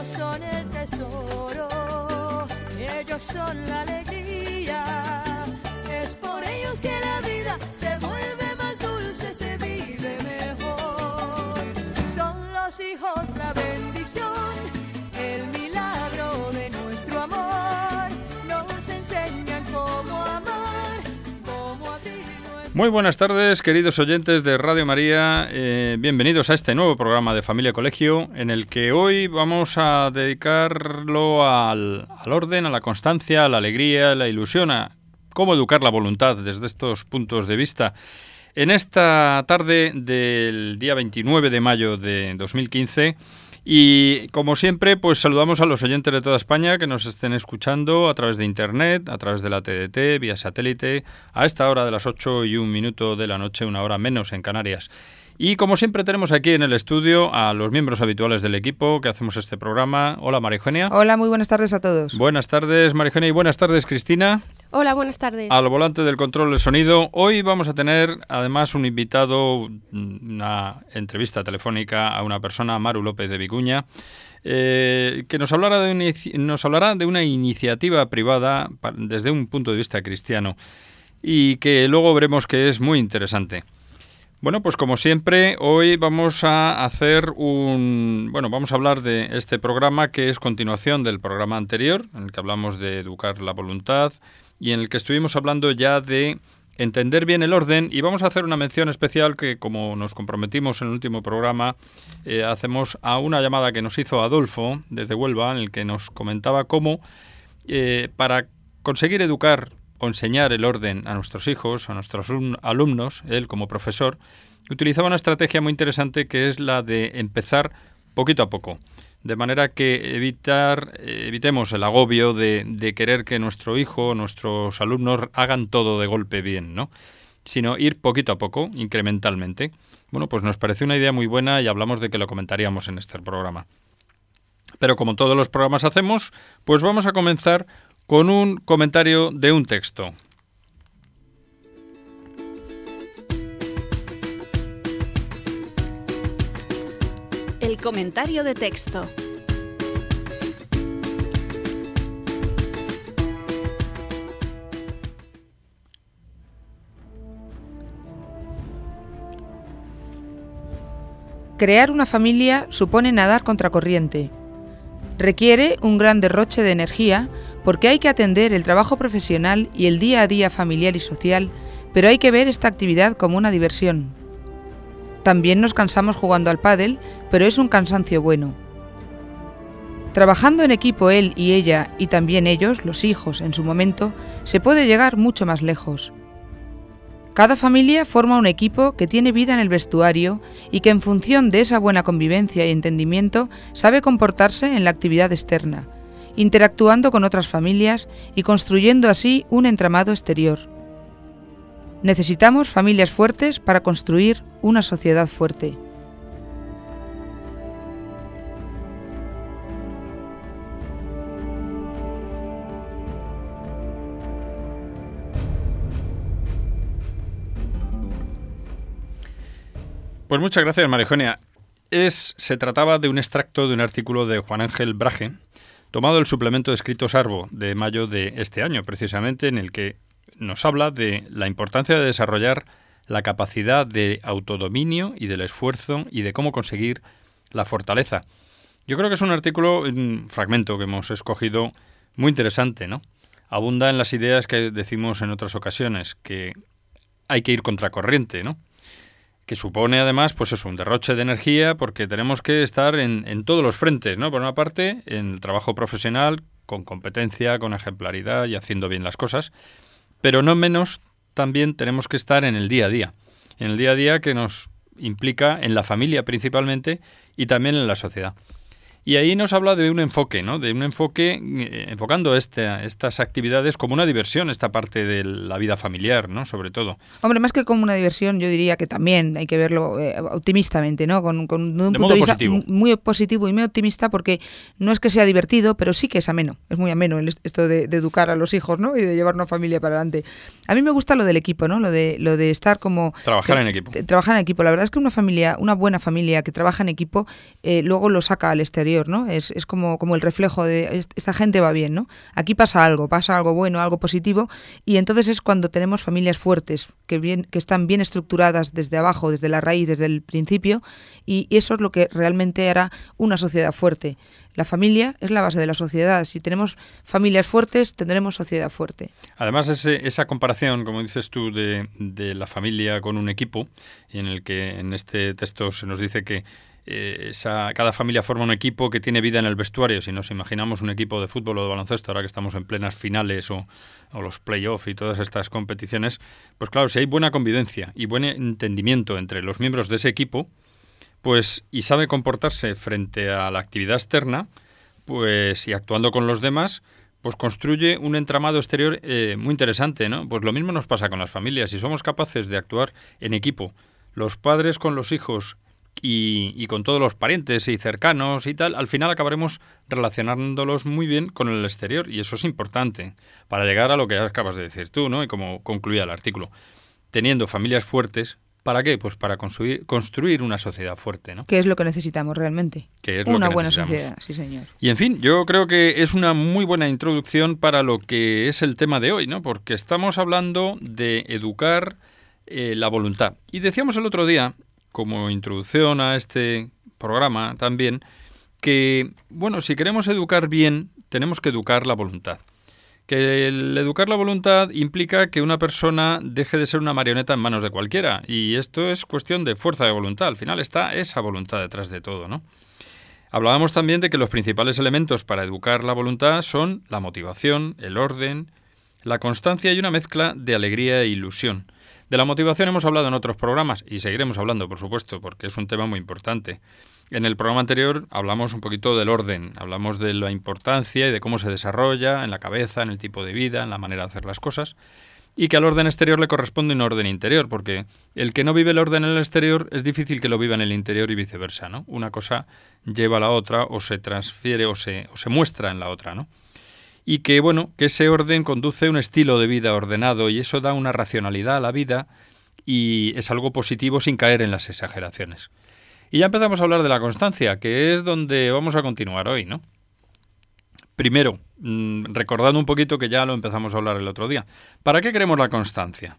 Ellos son el tesoro, ellos son la alegría. Es por ellos que la vida se vuelve más dulce, se vive mejor. Son los hijos la bendición, Muy buenas tardes, queridos oyentes de Radio María. Eh, bienvenidos a este nuevo programa de Familia Colegio, en el que hoy vamos a dedicarlo al, al orden, a la constancia, a la alegría, a la ilusión, a cómo educar la voluntad desde estos puntos de vista. En esta tarde del día 29 de mayo de 2015, y como siempre, pues saludamos a los oyentes de toda España que nos estén escuchando a través de internet, a través de la TDT, vía satélite, a esta hora de las 8 y un minuto de la noche, una hora menos en Canarias. Y como siempre tenemos aquí en el estudio a los miembros habituales del equipo que hacemos este programa. Hola María Eugenia. Hola, muy buenas tardes a todos. Buenas tardes María Eugenia y buenas tardes Cristina. Hola, buenas tardes. Al volante del control del sonido. Hoy vamos a tener además un invitado, una entrevista telefónica a una persona, Maru López de Vicuña, eh, que nos hablará, de una, nos hablará de una iniciativa privada desde un punto de vista cristiano y que luego veremos que es muy interesante. Bueno, pues como siempre, hoy vamos a hacer un... Bueno, vamos a hablar de este programa que es continuación del programa anterior, en el que hablamos de educar la voluntad y en el que estuvimos hablando ya de entender bien el orden. Y vamos a hacer una mención especial que, como nos comprometimos en el último programa, eh, hacemos a una llamada que nos hizo Adolfo desde Huelva, en el que nos comentaba cómo eh, para conseguir educar enseñar el orden a nuestros hijos, a nuestros alum- alumnos, él como profesor, utilizaba una estrategia muy interesante que es la de empezar poquito a poco. De manera que evitar, eh, evitemos el agobio de, de querer que nuestro hijo, nuestros alumnos hagan todo de golpe bien, ¿no? Sino ir poquito a poco, incrementalmente. Bueno, pues nos pareció una idea muy buena y hablamos de que lo comentaríamos en este programa. Pero como todos los programas hacemos, pues vamos a comenzar con un comentario de un texto. El comentario de texto. Crear una familia supone nadar contracorriente. Requiere un gran derroche de energía porque hay que atender el trabajo profesional y el día a día familiar y social, pero hay que ver esta actividad como una diversión. También nos cansamos jugando al pádel, pero es un cansancio bueno. Trabajando en equipo él y ella y también ellos, los hijos, en su momento, se puede llegar mucho más lejos. Cada familia forma un equipo que tiene vida en el vestuario y que en función de esa buena convivencia y entendimiento sabe comportarse en la actividad externa, interactuando con otras familias y construyendo así un entramado exterior. Necesitamos familias fuertes para construir una sociedad fuerte. Pues muchas gracias, María Eugenia. Es, se trataba de un extracto de un artículo de Juan Ángel Braje, tomado del suplemento de escritos Arbo de mayo de este año, precisamente, en el que nos habla de la importancia de desarrollar la capacidad de autodominio y del esfuerzo y de cómo conseguir la fortaleza. Yo creo que es un artículo, un fragmento que hemos escogido muy interesante, ¿no? Abunda en las ideas que decimos en otras ocasiones, que hay que ir contracorriente, ¿no? Que supone además, pues eso, un derroche de energía, porque tenemos que estar en, en, todos los frentes, ¿no? Por una parte, en el trabajo profesional, con competencia, con ejemplaridad y haciendo bien las cosas, pero no menos también tenemos que estar en el día a día, en el día a día que nos implica en la familia principalmente y también en la sociedad. Y ahí nos habla de un enfoque, ¿no? De un enfoque eh, enfocando este, estas actividades como una diversión, esta parte de la vida familiar, ¿no? Sobre todo. Hombre, más que como una diversión, yo diría que también hay que verlo eh, optimistamente, ¿no? Con, un punto de vista muy positivo y muy optimista, porque no es que sea divertido, pero sí que es ameno. Es muy ameno esto de, educar a los hijos, ¿no? Y de llevar una familia para adelante. A mí me gusta lo del equipo, ¿no? Lo de, lo de estar como... Trabajar en equipo. Trabajar en equipo. La verdad es que una familia, una buena familia que trabaja en equipo, eh, luego lo saca al exterior Es, como, el reflejo de esta gente va bien. Aquí pasa algo, pasa algo bueno, algo positivo, y entonces es cuando tenemos familias fuertes, que, están bien estructuradas desde abajo, desde la raíz, desde el principio, y eso es lo que realmente hará una sociedad fuerte. La familia es la base de la sociedad. Si tenemos familias fuertes, tendremos sociedad fuerte. Además, esa comparación, como dices tú, de, de la familia con un equipo, en el que en este texto se nos dice que eh, cada familia forma un equipo que tiene vida en el vestuario. Si nos imaginamos un equipo de fútbol o de baloncesto, ahora que estamos en plenas finales o, los playoffs y todas estas competiciones, pues claro, si hay buena convivencia y buen entendimiento entre los miembros de ese equipo, pues y sabe comportarse frente a la actividad externa, pues y actuando con los demás, pues construye un entramado exterior eh, muy interesante, ¿no? Pues lo mismo nos pasa con las familias. Si somos capaces de actuar en equipo, los padres con los hijos, y, con todos los parientes y cercanos y tal, al final acabaremos relacionándolos muy bien con el exterior y eso es importante para llegar a lo que acabas de decir tú, ¿no? Y como concluía el artículo, teniendo familias fuertes, ¿para qué? Pues para construir, construir una sociedad fuerte, ¿no? Que es lo que necesitamos realmente. Que es una lo buena sociedad, sí señor. Y en fin, yo creo que es una muy buena introducción para lo que es el tema de hoy, ¿no? Porque estamos hablando de educar eh, la voluntad. Y decíamos el otro día como introducción a este programa también que, bueno, si queremos educar bien, tenemos que educar la voluntad. Que el educar la voluntad implica que una persona deje de ser una marioneta en manos de cualquiera. Y esto es cuestión de fuerza de voluntad. Al final está esa voluntad detrás de todo, ¿no? Hablábamos también de que los principales elementos para educar la voluntad son la motivación, el orden, la constancia y una mezcla de alegría e ilusión. De la motivación hemos hablado en otros programas y seguiremos hablando, por supuesto, porque es un tema muy importante. En el programa anterior hablamos un poquito del orden, hablamos de la importancia y de cómo se desarrolla en la cabeza, en el tipo de vida, en la manera de hacer las cosas, y que al orden exterior le corresponde un orden interior, porque el que no vive el orden en el exterior es difícil que lo viva en el interior y viceversa, ¿no? Una cosa lleva a la otra o se transfiere o se, o se muestra en la otra, ¿no? Y que bueno, que ese orden conduce a un estilo de vida ordenado y eso da una racionalidad a la vida y es algo positivo sin caer en las exageraciones. Y ya empezamos a hablar de la constancia, que es donde vamos a continuar hoy, ¿no? Primero, mm, recordando un poquito que ya lo empezamos a hablar el otro día. ¿Para qué queremos la constancia?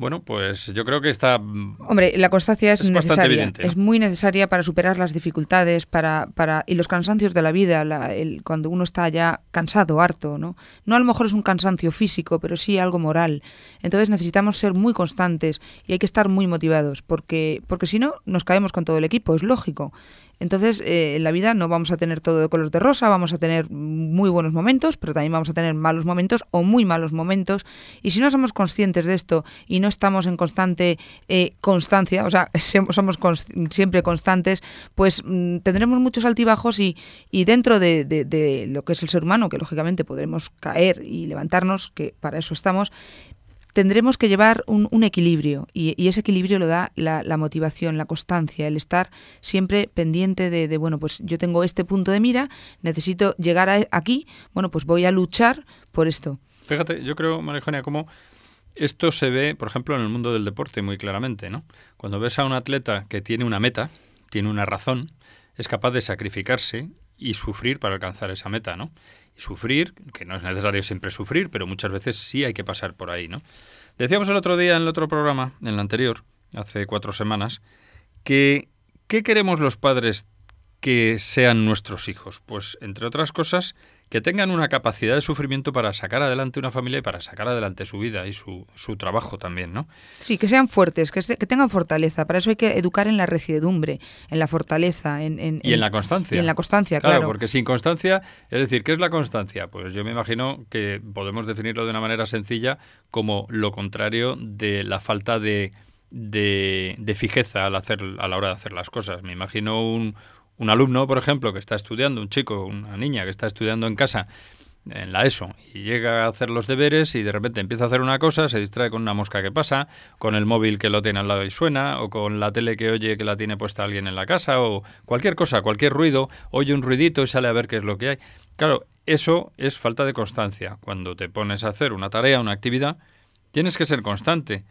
Bueno, pues yo creo que está. Mm, Hombre, la constancia es, necesaria. Es muy necesaria para superar las dificultades para, para, y los cansancios de la vida, el, cuando uno está ya cansado, harto, ¿no? No a lo mejor es un cansancio físico, pero sí algo moral. Entonces necesitamos ser muy constantes y hay que estar muy motivados, porque, porque si no, nos caemos con todo el equipo, es lógico. Entonces, eh, en la vida no vamos a tener todo de color de rosa, vamos a tener muy buenos momentos, pero también vamos a tener malos momentos o muy malos momentos. Y si no somos conscientes de esto y no estamos en constante eh, constancia, o sea, somos siempre constantes, pues mm, tendremos muchos altibajos y, y dentro de, de lo que es el ser humano, que lógicamente podremos caer y levantarnos, que para eso estamos, tendremos que llevar un, equilibrio y, ese equilibrio lo da la, motivación, la constancia, el estar siempre pendiente de, bueno, pues yo tengo este punto de mira, necesito llegar aquí, bueno, pues voy a luchar por esto. Fíjate, yo creo, María como esto se ve, por ejemplo, en el mundo del deporte muy claramente, ¿no? Cuando ves a un atleta que tiene una meta, tiene una razón, es capaz de sacrificarse y sufrir para alcanzar esa meta, ¿no? Sufrir, que no es necesario siempre sufrir, pero muchas veces sí hay que pasar por ahí, ¿no? Decíamos el otro día en el otro programa, en el anterior, hace cuatro semanas, que ¿qué queremos los padres que sean nuestros hijos? Pues, entre otras cosas, que tengan una capacidad de sufrimiento para sacar adelante una familia y para sacar adelante su vida y su, su trabajo también, ¿no? Sí, que sean fuertes, que, que, tengan fortaleza. Para eso hay que educar en la recidumbre, en la fortaleza, en, en, y en, la constancia. Y en la constancia, claro. porque sin constancia, es decir, ¿qué es la constancia? Pues yo me imagino que podemos definirlo de una manera sencilla como lo contrario de la falta de, de, de fijeza al hacer, a la hora de hacer las cosas. Me imagino un, un alumno, por ejemplo, que está estudiando, un chico, una niña que está estudiando en casa, en la ESO y llega a hacer los deberes y de repente empieza a hacer una cosa, se distrae con una mosca que pasa, con el móvil que lo tiene al lado y suena, o con la tele que oye que la tiene puesta alguien en la casa, o cualquier cosa, cualquier ruido, oye un ruidito y sale a ver qué es lo que hay. Claro, eso es falta de constancia. Cuando te pones a hacer una tarea, una actividad, tienes que ser constante.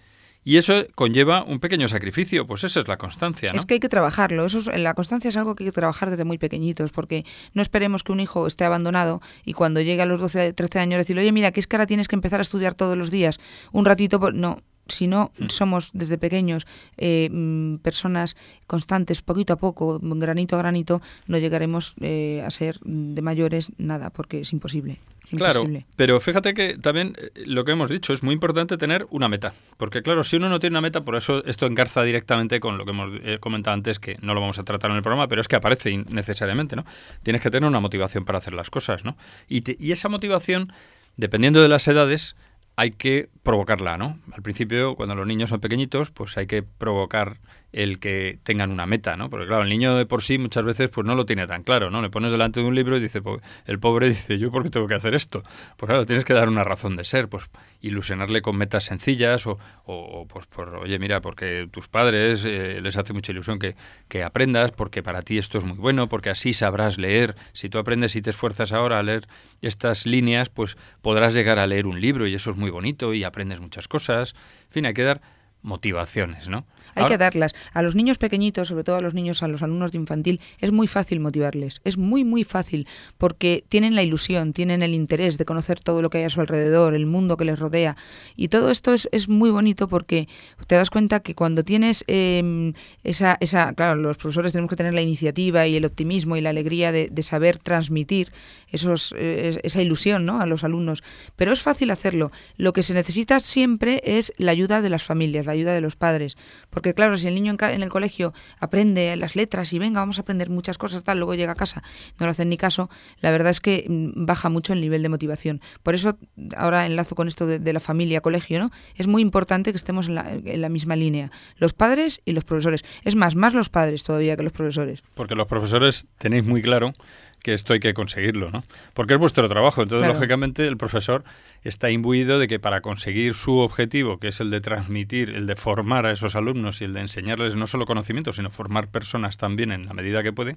Y eso conlleva un pequeño sacrificio, pues esa es la constancia. ¿no? Es que hay que trabajarlo. Eso es, la constancia es algo que hay que trabajar desde muy pequeñitos, porque no esperemos que un hijo esté abandonado y cuando llegue a los 12, 13 años decirle, oye, mira, que es que ahora tienes que empezar a estudiar todos los días, un ratito. No, si no mm. somos desde pequeños eh, mm, personas constantes, poquito a poco, granito a granito, no llegaremos eh, a ser de mayores nada, porque es imposible. Claro, pero fíjate que también eh, lo que hemos dicho es muy importante tener una meta, porque claro, si uno no tiene una meta, por eso esto engarza directamente con lo que hemos comentado antes, que no lo vamos a tratar en el programa, pero es que aparece necesariamente, ¿no? Tienes que tener una motivación para hacer las cosas, ¿no? Y, y esa motivación, dependiendo de las edades, hay que provocarla, ¿no? Al principio, cuando los niños son pequeñitos, pues hay que provocar el que tengan una meta, ¿no? Porque claro, el niño de por sí muchas veces pues no lo tiene tan claro, ¿no? Le pones delante de un libro y dice, el pobre dice, ¿yo por qué tengo que hacer esto? Pues claro, tienes que dar una razón de ser, pues ilusionarle con metas sencillas o, o pues por, oye, mira, porque tus padres eh, les hace mucha ilusión que, que aprendas, porque para ti esto es muy bueno, porque así sabrás leer. Si tú aprendes y te esfuerzas ahora a leer estas líneas, pues podrás llegar a leer un libro y eso es muy bonito y aprendes muchas cosas. En fin, hay que dar motivaciones, ¿no? Hay que darlas. A los niños pequeñitos, sobre todo a los niños, a los alumnos de infantil, es muy fácil motivarles. Es muy, muy fácil porque tienen la ilusión, tienen el interés de conocer todo lo que hay a su alrededor, el mundo que les rodea. Y todo esto es, es muy bonito porque te das cuenta que cuando tienes em, esa, esa, claro, los profesores tenemos que tener la iniciativa y el optimismo y la alegría de, de saber transmitir esos, esa ilusión ¿no? a los alumnos. Pero es fácil hacerlo. Lo que se necesita siempre es la ayuda de las familias, la ayuda de los padres. Porque claro, si el niño en, el colegio aprende las letras y venga, vamos a aprender muchas cosas, tal, luego llega a casa, no le hacen ni caso, la verdad es que mm, baja mucho el nivel de motivación. Por eso, ahora enlazo con esto de, la familia, colegio, ¿no? Es muy importante que estemos en la, en la misma línea, los padres y los profesores. Es más, más los padres todavía que los profesores. Porque los profesores tenéis muy claro que esto hay que conseguirlo, ¿no? Porque es vuestro trabajo. Entonces, lógicamente, el profesor está imbuido de que para conseguir su objetivo, que es el de transmitir, el de formar a esos alumnos y el de enseñarles no solo conocimientos, sino formar personas también en la medida que puede,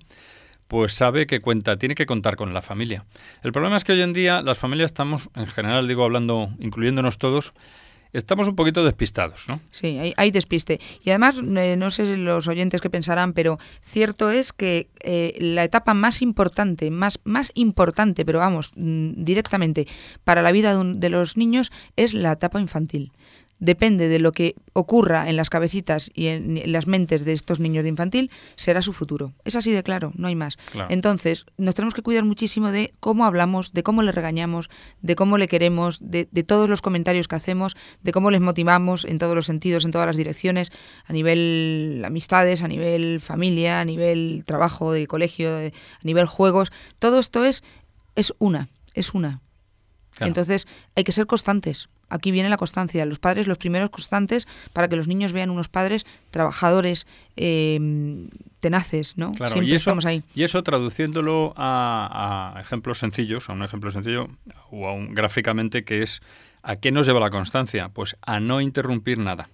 pues sabe que cuenta, tiene que contar con la familia. El problema es que hoy en día las familias estamos, en general, digo, hablando, incluyéndonos todos, estamos un poquito despistados, ¿no? Sí, hay, despiste. Y además, eh, no sé los oyentes qué pensarán, pero cierto es que eh, la etapa más importante, más, más importante, pero vamos, mm, directamente para la vida de los niños es la etapa infantil depende de lo que ocurra en las cabecitas y en las mentes de estos niños de infantil, será su futuro. Es así de claro, no hay más. Entonces, nos tenemos que cuidar muchísimo de cómo hablamos, de cómo le regañamos, de cómo le queremos, de, todos los comentarios que hacemos, de cómo les motivamos en todos los sentidos, en todas las direcciones, a nivel amistades, a nivel familia, a nivel trabajo, de colegio, a nivel juegos. Todo esto es, es una, es una. Entonces, hay que ser constantes aquí viene la constancia. Los padres, los primeros constantes, para que los niños vean unos padres trabajadores, em, tenaces, ¿no? Siempre y eso, estamos ahí. Y eso traduciéndolo a, ejemplos sencillos, a un ejemplo sencillo o a un gráficamente que es ¿a qué nos lleva la constancia? Pues a no interrumpir nada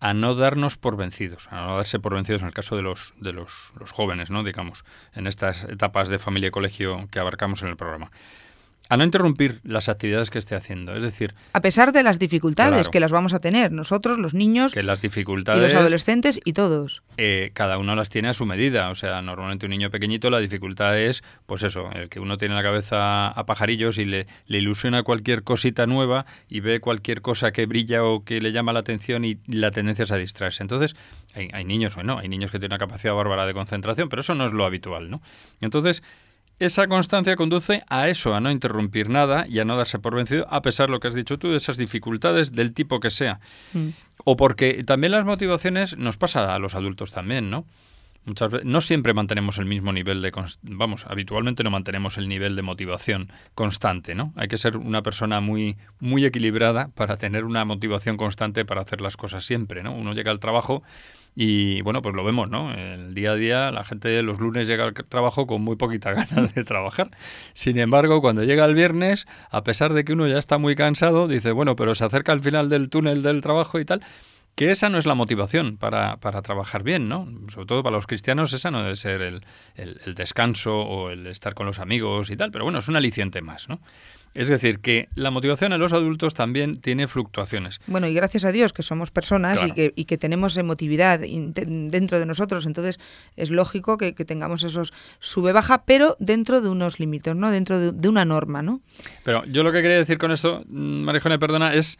a no darnos por vencidos, a no darse por vencidos en el caso de los de los, los jóvenes, ¿no? digamos, en estas etapas de familia y colegio que abarcamos en el programa a no interrumpir las actividades que esté haciendo. Es decir, a pesar de las dificultades que las vamos a tener nosotros, los niños, que las dificultades, y los adolescentes y todos. Eh, cada uno las tiene a su medida. O sea, normalmente un niño pequeñito la dificultad es, pues eso, el que uno tiene la cabeza a pajarillos y le, le ilusiona cualquier cosita nueva y ve cualquier cosa que brilla o que le llama la atención y la tendencia es a distraerse. Entonces, hay, hay niños, bueno, hay niños que tienen una capacidad bárbara de concentración, pero eso no es lo habitual, ¿no? Entonces, esa constancia conduce a eso, a no interrumpir nada y a no darse por vencido, a pesar de lo que has dicho tú, de esas dificultades del tipo que sea. Mm. O porque también las motivaciones nos pasa a los adultos también, ¿no? Muchas veces, no siempre mantenemos el mismo nivel de... Vamos, habitualmente no mantenemos el nivel de motivación constante, ¿no? Hay que ser una persona muy, muy equilibrada para tener una motivación constante para hacer las cosas siempre, ¿no? Uno llega al trabajo y bueno, pues lo vemos, ¿no? El día a día la gente los lunes llega al trabajo con muy poquita ganas de trabajar. Sin embargo, cuando llega el viernes, a pesar de que uno ya está muy cansado, dice, bueno, pero se acerca al final del túnel del trabajo y tal, que esa no es la motivación para, para, trabajar bien, ¿no? Sobre todo para los cristianos esa no debe ser el, el, descanso o el estar con los amigos y tal, pero bueno, es un aliciente más, ¿no? Es decir, que la motivación en los adultos también tiene fluctuaciones. Bueno, y gracias a Dios que somos personas y, que, y, que, tenemos emotividad dentro de nosotros, entonces es lógico que, tengamos esos sube-baja, pero dentro de unos límites, ¿no? Dentro de, de, una norma, ¿no? Pero yo lo que quería decir con esto, mm, Marijone, perdona, es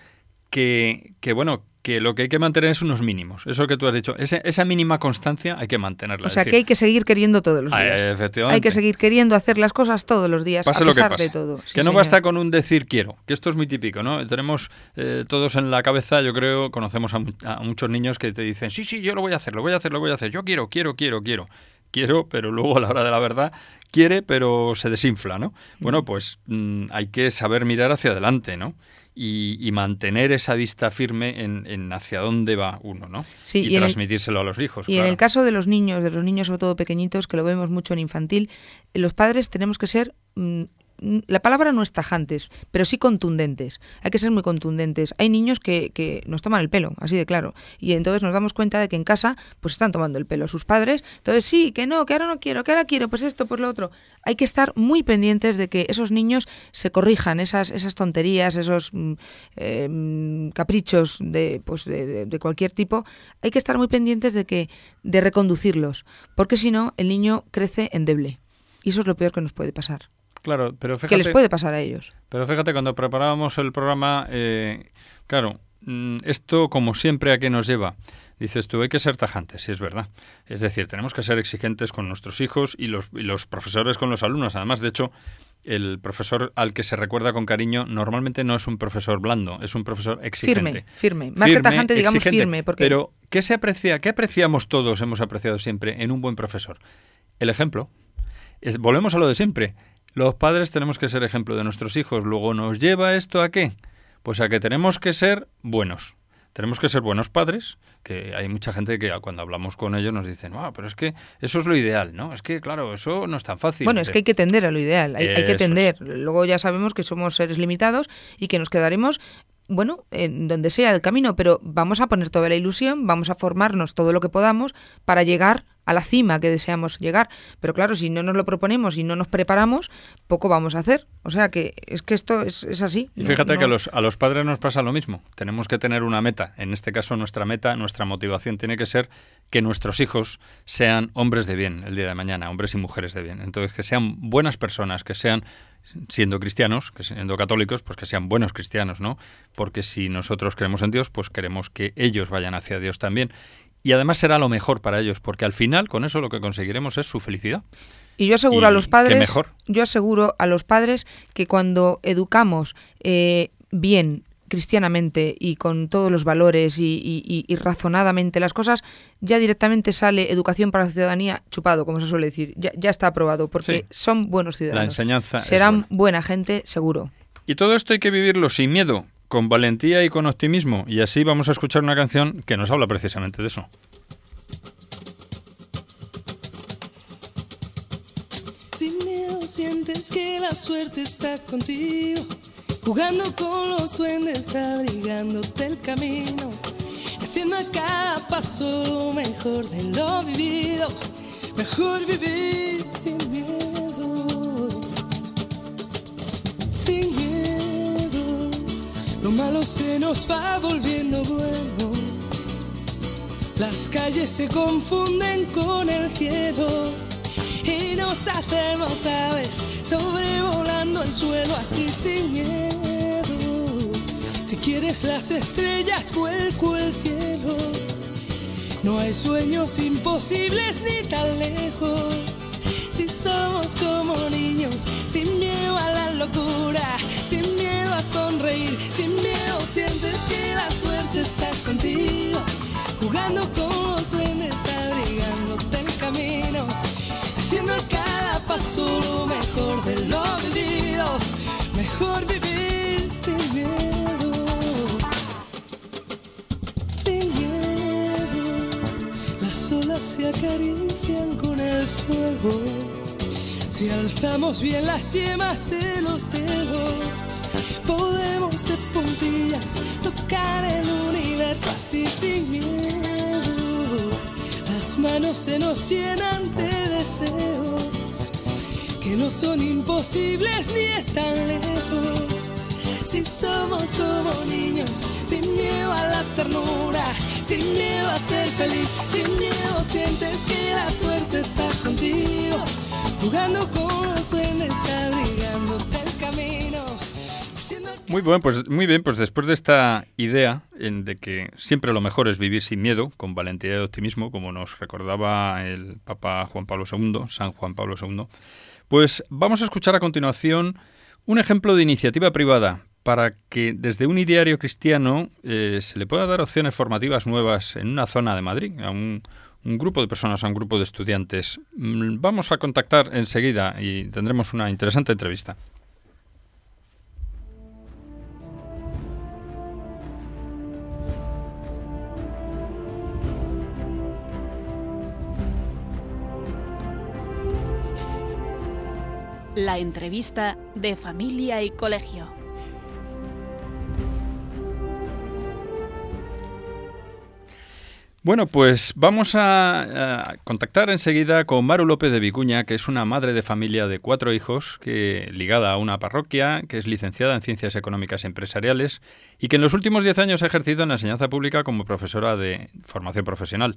que, que, bueno, que lo que hay que mantener es unos mínimos. Eso que tú has dicho, esa, esa mínima constancia hay que mantenerla. O sea, que hay que seguir queriendo todos los ah, días. efectivamente. Hay que seguir queriendo hacer las cosas todos los días, pase a pesar lo que de todo. que no basta con un decir quiero, que esto es muy típico, ¿no? Tenemos eh, todos en la cabeza, yo creo, conocemos a, a muchos niños que te dicen, sí, sí, yo lo voy a hacer, lo voy a hacer, lo voy a hacer, yo quiero, quiero, quiero, quiero quiero, pero luego a la hora de la verdad quiere, pero se desinfla, ¿no? Bueno, pues mm, hay que saber mirar hacia adelante, ¿no? Y, mantener esa vista firme en, hacia dónde va uno, ¿no? Sí, y, transmitírselo a los hijos. Y en el caso de los niños, de los niños sobre todo pequeñitos, que lo vemos mucho en infantil, los padres tenemos que ser mm, la palabra no es tajantes, pero sí contundentes. Hay que ser muy contundentes. Hay niños que, que, nos toman el pelo, así de claro. Y entonces nos damos cuenta de que en casa pues están tomando el pelo sus padres. Entonces sí, que no, que ahora no quiero, que ahora quiero, pues esto, pues lo otro. Hay que estar muy pendientes de que esos niños se corrijan esas, esas tonterías, esos em, caprichos de, pues de, de cualquier tipo. Hay que estar muy pendientes de que de reconducirlos, porque si no el niño crece endeble. Y eso es lo peor que nos puede pasar. Claro, pero fíjate, que les puede pasar a ellos. Pero fíjate, cuando preparábamos el programa, eh, claro, mm, esto como siempre a qué nos lleva. Dices tú, hay que ser tajantes, sí es verdad. Es decir, tenemos que ser exigentes con nuestros hijos y los, y los profesores con los alumnos. Además, de hecho, el profesor al que se recuerda con cariño normalmente no es un profesor blando, es un profesor exigente. Firme, firme. Más que tajante, digamos firme. Porque... Pero, ¿qué se aprecia? ¿Qué apreciamos todos, hemos apreciado siempre en un buen profesor? El ejemplo. Es, volvemos a lo de siempre. Los padres tenemos que ser ejemplo de nuestros hijos. Luego nos lleva esto a qué? Pues a que tenemos que ser buenos. Tenemos que ser buenos padres, que hay mucha gente que cuando hablamos con ellos nos dicen, ah, pero es que eso es lo ideal, ¿no? Es que, claro, eso no es tan fácil. Bueno, es que hay que tender a lo ideal, hay, hay que tender. Luego ya sabemos que somos seres limitados y que nos quedaremos bueno, en donde sea el camino, pero vamos a poner toda la ilusión, vamos a formarnos todo lo que podamos para llegar a la cima que deseamos llegar. Pero claro, si no nos lo proponemos y no nos preparamos, poco vamos a hacer. O sea que es que esto es, así. Y fíjate que a los, a los padres nos pasa lo mismo. Tenemos que tener una meta. En este caso, nuestra meta, nuestra motivación tiene que ser que nuestros hijos sean hombres de bien el día de mañana, hombres y mujeres de bien. Entonces, que sean buenas personas, que sean siendo cristianos, que siendo católicos, pues que sean buenos cristianos, ¿no? Porque si nosotros creemos en Dios, pues queremos que ellos vayan hacia Dios también y además será lo mejor para ellos, porque al final con eso lo que conseguiremos es su felicidad. Y yo aseguro a los padres, mejor. yo aseguro a los padres que cuando educamos eh, bien cristianamente y con todos los valores y, razonadamente las cosas, ya directamente sale educación para la ciudadanía chupado, como se suele decir. Ya, ya está aprobado, porque son buenos ciudadanos. La enseñanza. Serán buena gente, seguro. Y todo esto hay que vivirlo sin miedo, con valentía y con optimismo. Y así vamos a escuchar una canción que nos habla precisamente de eso. Sin miedo sientes que la suerte está contigo, jugando con los duendes, abrigándote el camino, haciendo a cada lo mejor de lo vivido, mejor vivir sin miedo, sin miedo. Lo malo se nos va volviendo bueno. Las calles se confunden con el cielo y nos hacemos aves sobrevolando el suelo así sin miedo. Si quieres las estrellas, vuelco el cielo. No hay sueños imposibles ni tan lejos. Si somos como niños, sin miedo a la locura, sin miedo a sonreír, jugando con los duendes, abrigándote el camino, haciendo a cada paso lo mejor de lo vivido, mejor vivir sin miedo. Sin miedo, las olas se acarician con el fuego. Si alzamos bien las yemas de los dedos, podemos de puntillas tocar el uno así sin miedo. Las manos se nos llenan de deseos que no son imposibles ni están lejos. Si somos como niños, sin miedo a la ternura, sin miedo a ser feliz, sin miedo sientes que la suerte está contigo, jugando con Muy bien, pues muy bien, pues después de esta idea en de que siempre lo mejor es vivir sin miedo, con valentía y optimismo, como nos recordaba el Papa Juan Pablo II, San Juan Pablo II, pues vamos a escuchar a continuación un ejemplo de iniciativa privada para que desde un ideario cristiano eh, se le pueda dar opciones formativas nuevas en una zona de Madrid, a un, un grupo de personas, a un grupo de estudiantes. Mm, Vamos a contactar enseguida y tendremos una interesante entrevista. La entrevista de familia y colegio. Bueno, pues vamos a, contactar enseguida con Maru López de Vicuña, que es una madre de familia de cuatro hijos, que ligada a una parroquia, que es licenciada en Ciencias Económicas Empresariales y que en los últimos diez años ha ejercido en la enseñanza pública como profesora de formación profesional.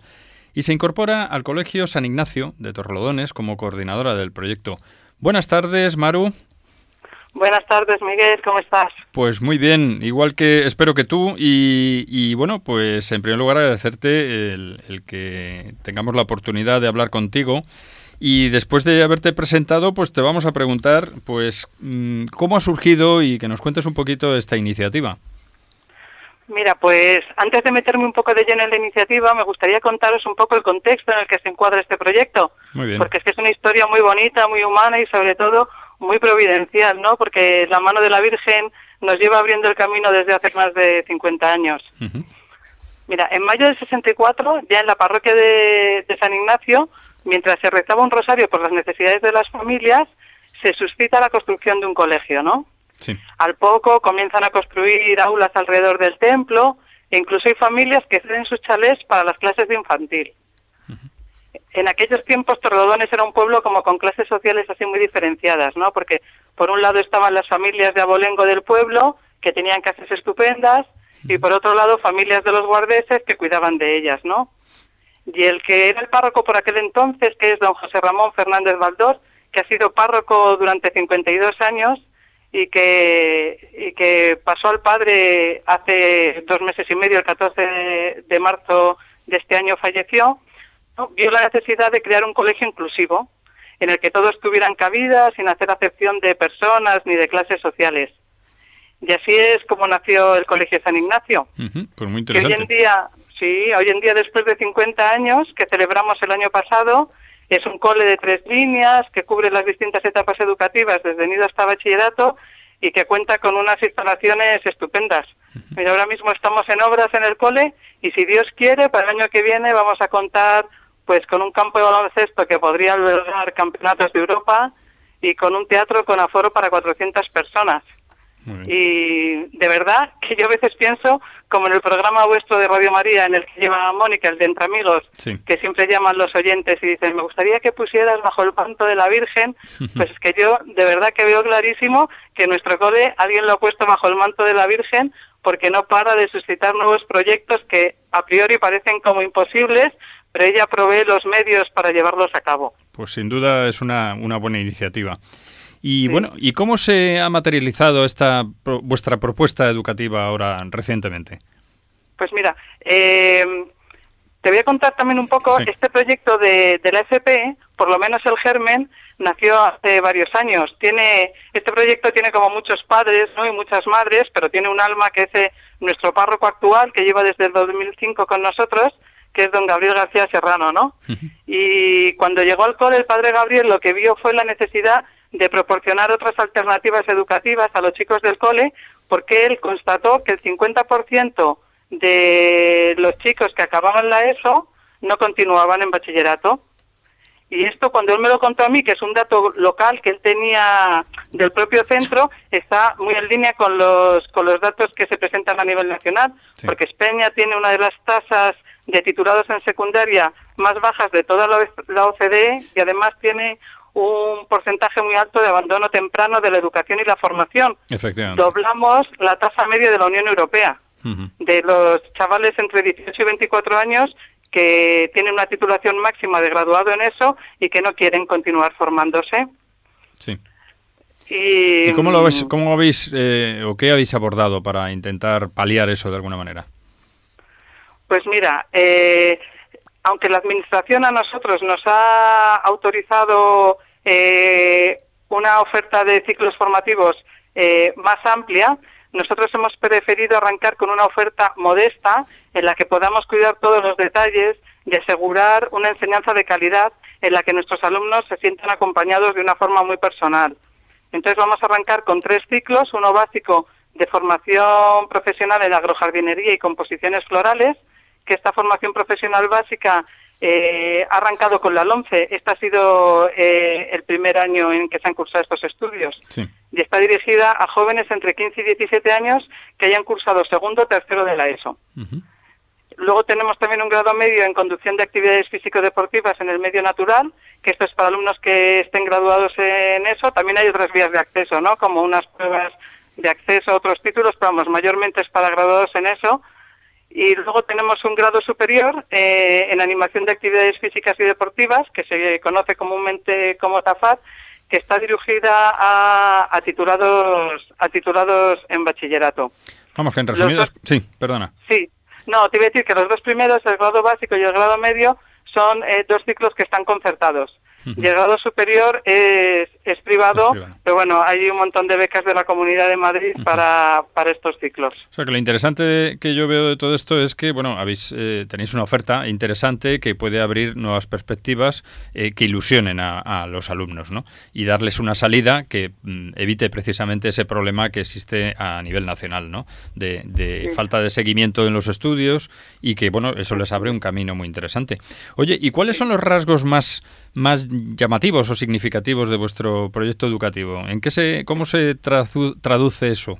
Y se incorpora al Colegio San Ignacio de Torrelodones como coordinadora del proyecto. Buenas tardes, Maru. Buenas tardes, Miguel, ¿cómo estás? Pues muy bien, igual que espero que tú. Y, y bueno, pues en primer lugar agradecerte el, el que tengamos la oportunidad de hablar contigo. Y después de haberte presentado, pues te vamos a preguntar, pues, mm, cómo ha surgido y que nos cuentes un poquito esta iniciativa. Mira, pues antes de meterme un poco de lleno en la iniciativa, me gustaría contaros un poco el contexto en el que se encuadra este proyecto. Muy bien. Porque es que es una historia muy bonita, muy humana y sobre todo muy providencial, ¿no? Porque la mano de la Virgen nos lleva abriendo el camino desde hace más de 50 años. Mira, en mayo del 64, ya en la parroquia de, de San Ignacio, mientras se rezaba un rosario por las necesidades de las familias, se suscita la construcción de un colegio, ¿no? Sí. Al poco comienzan a construir aulas alrededor del templo e incluso hay familias que ceden sus chalés para las clases de infantil. En aquellos tiempos Torrelodones era un pueblo como con clases sociales así muy diferenciadas, ¿no? Porque por un lado estaban las familias de abolengo del pueblo que tenían casas estupendas y por otro lado familias de los guardeses que cuidaban de ellas, ¿no? Y el que era el párroco por aquel entonces, que es don José Ramón Fernández Valdós, que ha sido párroco durante 52 años y que, y que pasó al padre hace dos meses y medio, el 14 de, de marzo de este año falleció, ¿no? vio la necesidad de crear un colegio inclusivo en el que todos tuvieran cabida sin hacer acepción de personas ni de clases sociales. Y así es como nació el Colegio San Ignacio Ujú, Pues muy que hoy en interesante. día, sí, hoy en día después de 50 años que celebramos el año pasado, es un cole de tres líneas que cubre las distintas etapas educativas desde nido hasta bachillerato y que cuenta con unas instalaciones estupendas. Mira, ahora mismo estamos en obras en el cole y si Dios quiere, para el año que viene vamos a contar pues con un campo de baloncesto que podría albergar campeonatos de Europa y con un teatro con aforo para 400 personas. Y de verdad que yo a veces pienso, como en el programa vuestro de Radio María, en el que lleva a Mónica, el de Entre Amigos, Sí. que siempre llaman los oyentes y dicen, me gustaría que pusieras bajo el manto de la Virgen, pues es que yo de verdad que veo clarísimo que nuestro cole alguien lo ha puesto bajo el manto de la Virgen porque no para de suscitar nuevos proyectos que a priori parecen como imposibles, pero ella provee los medios para llevarlos a cabo. Pues sin duda es una, una buena iniciativa. Y bueno, ¿y cómo se ha materializado esta pro- vuestra propuesta educativa ahora recientemente? Pues mira, eh, te voy a contar también un poco, Sí. este proyecto de, de la FP, por lo menos el germen, nació hace varios años. Tiene Este proyecto tiene como muchos padres ¿no? y muchas madres, pero tiene un alma que es eh, nuestro párroco actual, que lleva desde el 2005 con nosotros, que es don Gabriel García Serrano, ¿no? Y cuando llegó al cole, el padre Gabriel lo que vio fue la necesidad de proporcionar otras alternativas educativas a los chicos del cole, porque él constató que el 50% de los chicos que acababan la ESO no continuaban en bachillerato. Y esto cuando él me lo contó a mí, que es un dato local que él tenía del propio centro, está muy en línea con los, con los datos que se presentan a nivel nacional, porque España tiene una de las tasas de titulados en secundaria más bajas de toda la OCDE y además tiene un porcentaje muy alto de abandono temprano de la educación y la formación. Doblamos la tasa media de la Unión Europea. De los chavales entre 18 y 24 años que tienen una titulación máxima de graduado en eso y que no quieren continuar formándose. Sí. ¿Y, cómo lo ves, cómo habéis eh, o qué habéis abordado para intentar paliar eso de alguna manera? Pues mira, eh, aunque la Administración a nosotros nos ha autorizado eh, una oferta de ciclos formativos más amplia, nosotros hemos preferido arrancar con una oferta modesta en la que podamos cuidar todos los detalles y asegurar una enseñanza de calidad en la que nuestros alumnos se sientan acompañados de una forma muy personal. Entonces vamos a arrancar con tres ciclos, uno básico de formación profesional en agrojardinería y composiciones florales, que esta formación profesional básica eh, ha arrancado con la LONCE. Este ha sido eh, el primer año en que se han cursado estos estudios. Y está dirigida a jóvenes entre 15 y 17 años que hayan cursado segundo o tercero de la ESO. Luego tenemos también un grado medio en conducción de actividades físico-deportivas en el medio natural, que esto es para alumnos que estén graduados en eso. También hay otras vías de acceso, ¿no? Como unas pruebas de acceso a otros títulos, pero vamos, mayormente es para graduados en eso y luego tenemos un grado superior eh, en animación de actividades físicas y deportivas, que se conoce comúnmente como TAFAT, que está dirigida a, titulados a titulados en bachillerato. Vamos, que en resumidos... sí, perdona. Sí, no, te iba a decir que los dos primeros, el grado básico y el grado medio, son eh, dos ciclos que están concertados. Llegado superior es, es, privado, pero bueno, hay un montón de becas de la Comunidad de Madrid para, para estos ciclos. O sea, que lo interesante que yo veo de todo esto es que, bueno, habéis eh, tenéis una oferta interesante que puede abrir nuevas perspectivas eh, que ilusionen a, los alumnos, ¿no? Y darles una salida que mm, evite precisamente ese problema que existe a nivel nacional, ¿no? De, falta de seguimiento en los estudios y que, bueno, eso les abre un camino muy interesante. Oye, ¿y cuáles son los rasgos más más llamativos o significativos de vuestro proyecto educativo? ¿En qué se, cómo se traduce eso?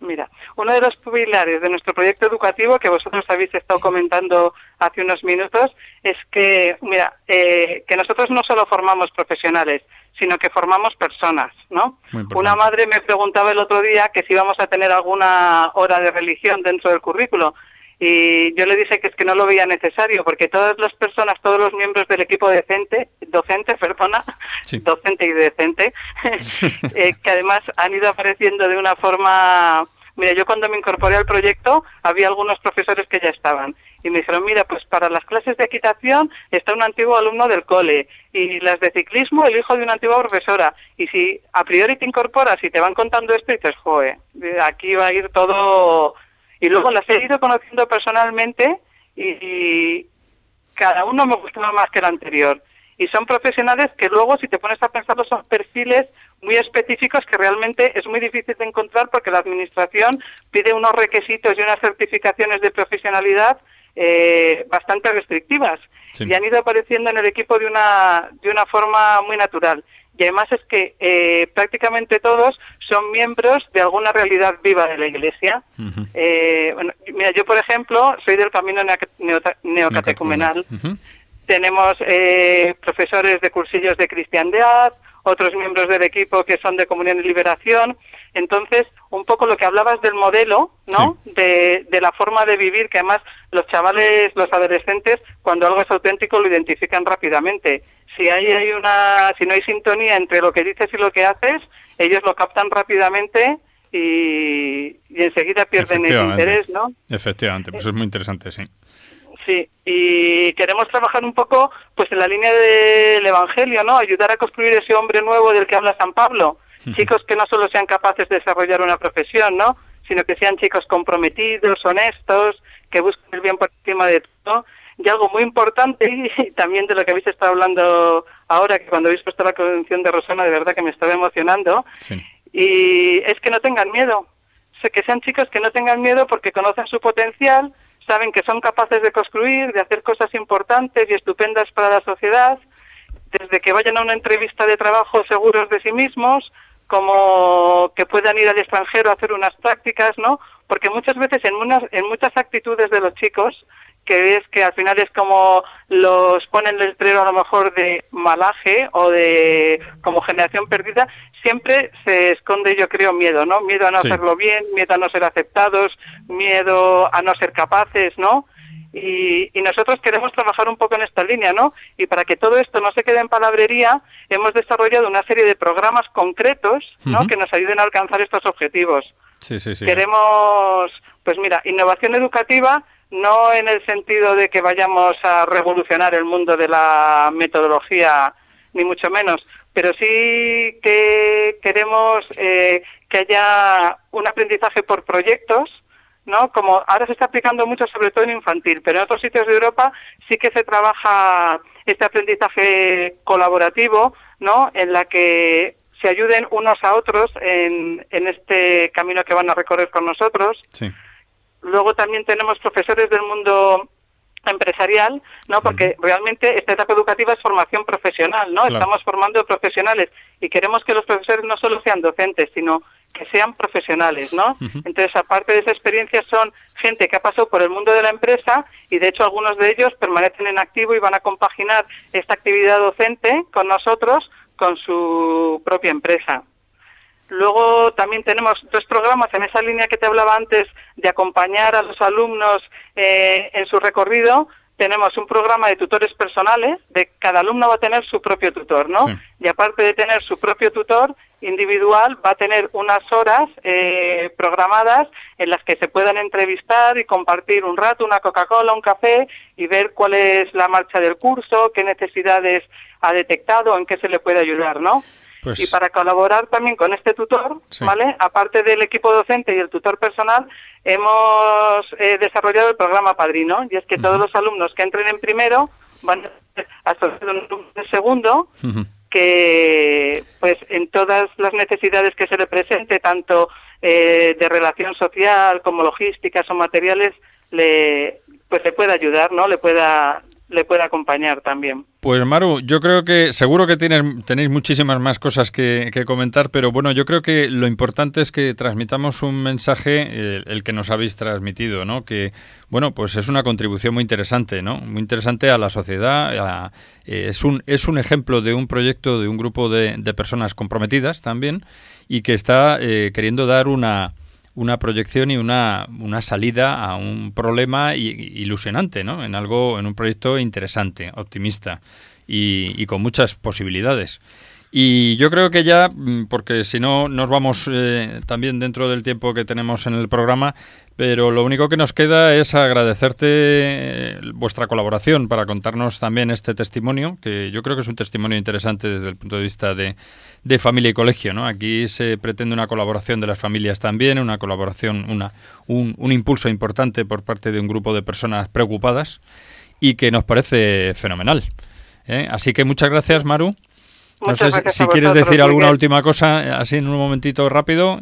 Mira, uno de los pilares de nuestro proyecto educativo que vosotros habéis estado comentando hace unos minutos es que, mira, eh, que nosotros no solo formamos profesionales, sino que formamos personas, ¿no? Una madre me preguntaba el otro día que si íbamos a tener alguna hora de religión dentro del currículo y yo le dije que es que no lo veía necesario porque todas las personas, todos los miembros del equipo decente, docente, perdona, docente y decente, eh, que además han ido apareciendo de una forma... Mira, yo cuando me incorporé al proyecto había algunos profesores que ya estaban y me dijeron, mira, pues para las clases de equitación está un antiguo alumno del cole y las de ciclismo el hijo de una antigua profesora. Y si a priori te incorporas y te van contando esto y dices, joe, aquí va a ir todo y luego las he ido conociendo personalmente y, cada uno me gustaba más que el anterior. Y son profesionales que luego, si te pones a pensarlo, son perfiles muy específicos que realmente es muy difícil de encontrar porque la Administración pide unos requisitos y unas certificaciones de profesionalidad eh, bastante restrictivas. Y han ido apareciendo en el equipo de una, de una forma muy natural y además es que eh, prácticamente todos son miembros de alguna realidad viva de la Iglesia. Eh, bueno, mira, yo por ejemplo soy del Camino Neocatecumenal. Tenemos eh, profesores de cursillos de cristiandad, otros miembros del equipo que son de Comunión y Liberación. Entonces, un poco lo que hablabas del modelo, ¿no? De, de, la forma de vivir, que además los chavales, los adolescentes, cuando algo es auténtico, lo identifican rápidamente si hay, hay una, si no hay sintonía entre lo que dices y lo que haces, ellos lo captan rápidamente y, enseguida pierden el interés, ¿no? Efectivamente, pues es muy interesante, sí. Sí, y queremos trabajar un poco pues en la línea del Evangelio, ¿no? Ayudar a construir ese hombre nuevo del que habla San Pablo. Chicos que no solo sean capaces de desarrollar una profesión, ¿no? Sino que sean chicos comprometidos, honestos, que busquen el bien por encima de todo y algo muy importante, y también de lo que habéis estado hablando ahora, que cuando habéis puesto la convención de Rosana, de verdad que me estaba emocionando, y es que no tengan miedo, que sean chicos que no tengan miedo porque conocen su potencial, saben que son capaces de construir, de hacer cosas importantes y estupendas para la sociedad, desde que vayan a una entrevista de trabajo seguros de sí mismos, como que puedan ir al extranjero a hacer unas prácticas, ¿no? Porque muchas veces en, en muchas actitudes de los chicos que ves que al final es como los ponen el letrero a lo mejor de malaje o de como generación perdida, siempre se esconde yo creo miedo, ¿no? Miedo a no hacerlo bien, miedo a no ser aceptados, miedo a no ser capaces, ¿no? Y, nosotros queremos trabajar un poco en esta línea, ¿no? Y para que todo esto no se quede en palabrería, hemos desarrollado una serie de programas concretos, ¿no? Que nos ayuden a alcanzar estos objetivos. Sí, sí, sí. Queremos, pues mira, innovación educativa no en el sentido de que vayamos a revolucionar el mundo de la metodología, ni mucho menos, pero sí que queremos eh, que haya un aprendizaje por proyectos, ¿no? Como ahora se está aplicando mucho, sobre todo en infantil, pero en otros sitios de Europa sí que se trabaja este aprendizaje colaborativo, ¿no? En la que se ayuden unos a otros en, en este camino que van a recorrer con nosotros. Sí. Luego también tenemos profesores del mundo empresarial, ¿no? Porque realmente esta etapa educativa es formación profesional, ¿no? Estamos formando profesionales y queremos que los profesores no solo sean docentes, sino que sean profesionales, ¿no? Entonces, aparte de esa experiencia, son gente que ha pasado por el mundo de la empresa y, de hecho, algunos de ellos permanecen en activo y van a compaginar esta actividad docente con nosotros, con su propia empresa. Luego también tenemos dos programas en esa línea que te hablaba antes de acompañar a los alumnos eh, en su recorrido. Tenemos un programa de tutores personales, de cada alumno va a tener su propio tutor, ¿no? Y aparte de tener su propio tutor individual, va a tener unas horas eh, programadas en las que se puedan entrevistar y compartir un rato, una Coca-Cola, un café y ver cuál es la marcha del curso, qué necesidades ha detectado, en qué se le puede ayudar, ¿no? Pues y para colaborar también con este tutor, ¿vale? Aparte del equipo docente y el tutor personal, hemos eh, desarrollado el programa Padrino, y es que todos los alumnos que entren en primero van a asociados en segundo, que pues en todas las necesidades que se le presente, tanto eh, de relación social como logísticas o materiales, le pues le pueda ayudar, ¿no? Le pueda le pueda acompañar también. Pues Maru, yo creo que seguro que tenéis muchísimas más cosas que, comentar, pero bueno, yo creo que lo importante es que transmitamos un mensaje, el, que nos habéis transmitido, ¿no? Que, bueno, pues es una contribución muy interesante, ¿no? Muy interesante a la sociedad. Eh, es, un, es un ejemplo de un proyecto, de un grupo de, personas comprometidas también y que está eh, queriendo dar una una proyección y una, una salida a un problema ilusionante, ¿no? En algo, en un proyecto interesante, optimista y, y con muchas posibilidades. Y yo creo que ya, mm, porque si no nos vamos eh, también dentro del tiempo que tenemos en el programa, pero lo único que nos queda es agradecerte eh, vuestra colaboración para contarnos también este testimonio, que yo creo que es un testimonio interesante desde el punto de vista de, de familia y colegio. ¿no? Aquí se pretende una colaboración de las familias también, una colaboración, una, un, un impulso importante por parte de un grupo de personas preocupadas y que nos parece fenomenal. ¿eh? Así que muchas gracias, Maru. No sé si quieres decir alguna última cosa, así en un momentito rápido.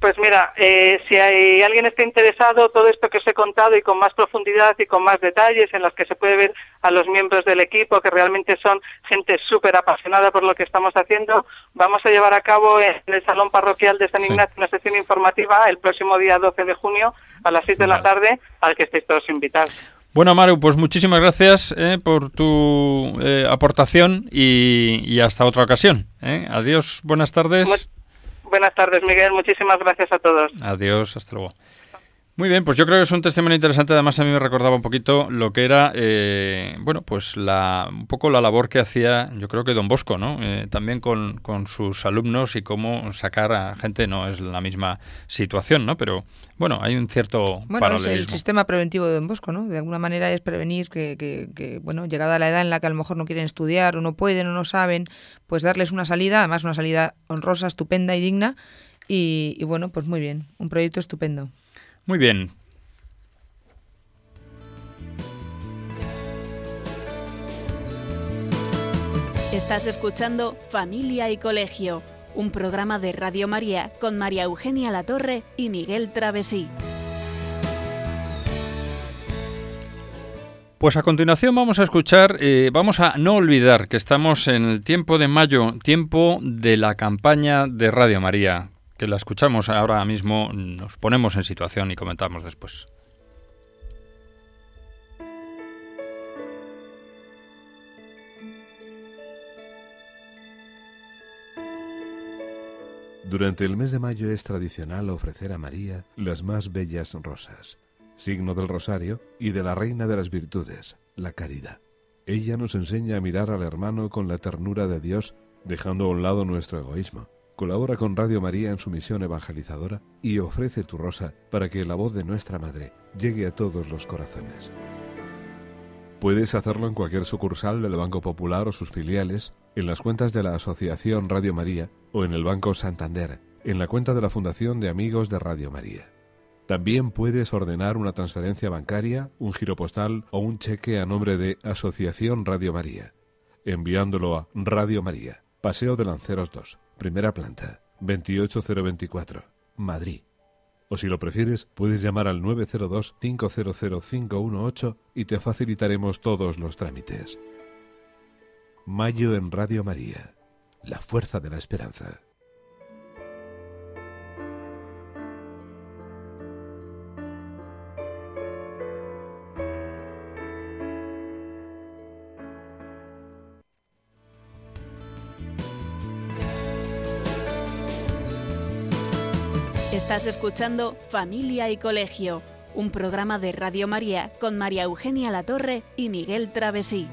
Pues mira, eh, si hay, alguien está interesado, todo esto que os he contado y con más profundidad y con más detalles, en las que se puede ver a los miembros del equipo, que realmente son gente súper apasionada por lo que estamos haciendo, vamos a llevar a cabo en el Salón Parroquial de San Ignacio una sesión informativa el próximo día 12 de junio a las 6 de la tarde, al que estéis todos invitados. Bueno, Maru, pues muchísimas gracias eh, por tu eh, aportación y, hasta otra ocasión. Eh. Adiós, buenas tardes. buenas tardes, Miguel. Muchísimas gracias a todos. Adiós, hasta luego. Muy bien, pues yo creo que es un testimonio interesante. Además, a mí me recordaba un poquito lo que era, eh, bueno, pues la, un poco la labor que hacía, yo creo que Don Bosco, ¿no? Eh, también con, con, sus alumnos y cómo sacar a gente, no es la misma situación, ¿no? Pero bueno, hay un cierto bueno, Es el sistema preventivo de Don Bosco, ¿no? De alguna manera es prevenir que, que, que, bueno, llegada la edad en la que a lo mejor no quieren estudiar o no pueden o no saben, pues darles una salida, además una salida honrosa, estupenda y digna. Y, y bueno, pues muy bien, un proyecto estupendo. Muy bien. Estás escuchando Familia y Colegio, un programa de Radio María con María Eugenia Latorre y Miguel Travesí. Pues a continuación vamos a escuchar, eh, vamos a no olvidar que estamos en el tiempo de mayo, tiempo de la campaña de Radio María, que la escuchamos ahora mismo, nos ponemos en situación y comentamos después. Durante el mes de mayo es tradicional ofrecer a María las más bellas rosas signo del rosario y de la reina de las virtudes, la caridad. Ella nos enseña a mirar al hermano con la ternura de Dios, dejando a un lado nuestro egoísmo. Colabora con Radio María en su misión evangelizadora y ofrece tu rosa para que la voz de nuestra Madre llegue a todos los corazones. Puedes hacerlo en cualquier sucursal del Banco Popular o sus filiales, en las cuentas de la Asociación Radio María o en el Banco Santander, en la cuenta de la Fundación de Amigos de Radio María. También puedes ordenar una transferencia bancaria, un giro postal o un cheque a nombre de Asociación Radio María, enviándolo a Radio María, Paseo de Lanceros 2, primera planta, 28024, Madrid. O si lo prefieres, puedes llamar al 902-500-518 y te facilitaremos todos los trámites. Mayo en Radio María, la fuerza de la esperanza. Escuchando Familia y Colegio, un programa de Radio María con María Eugenia Latorre y Miguel Travesí.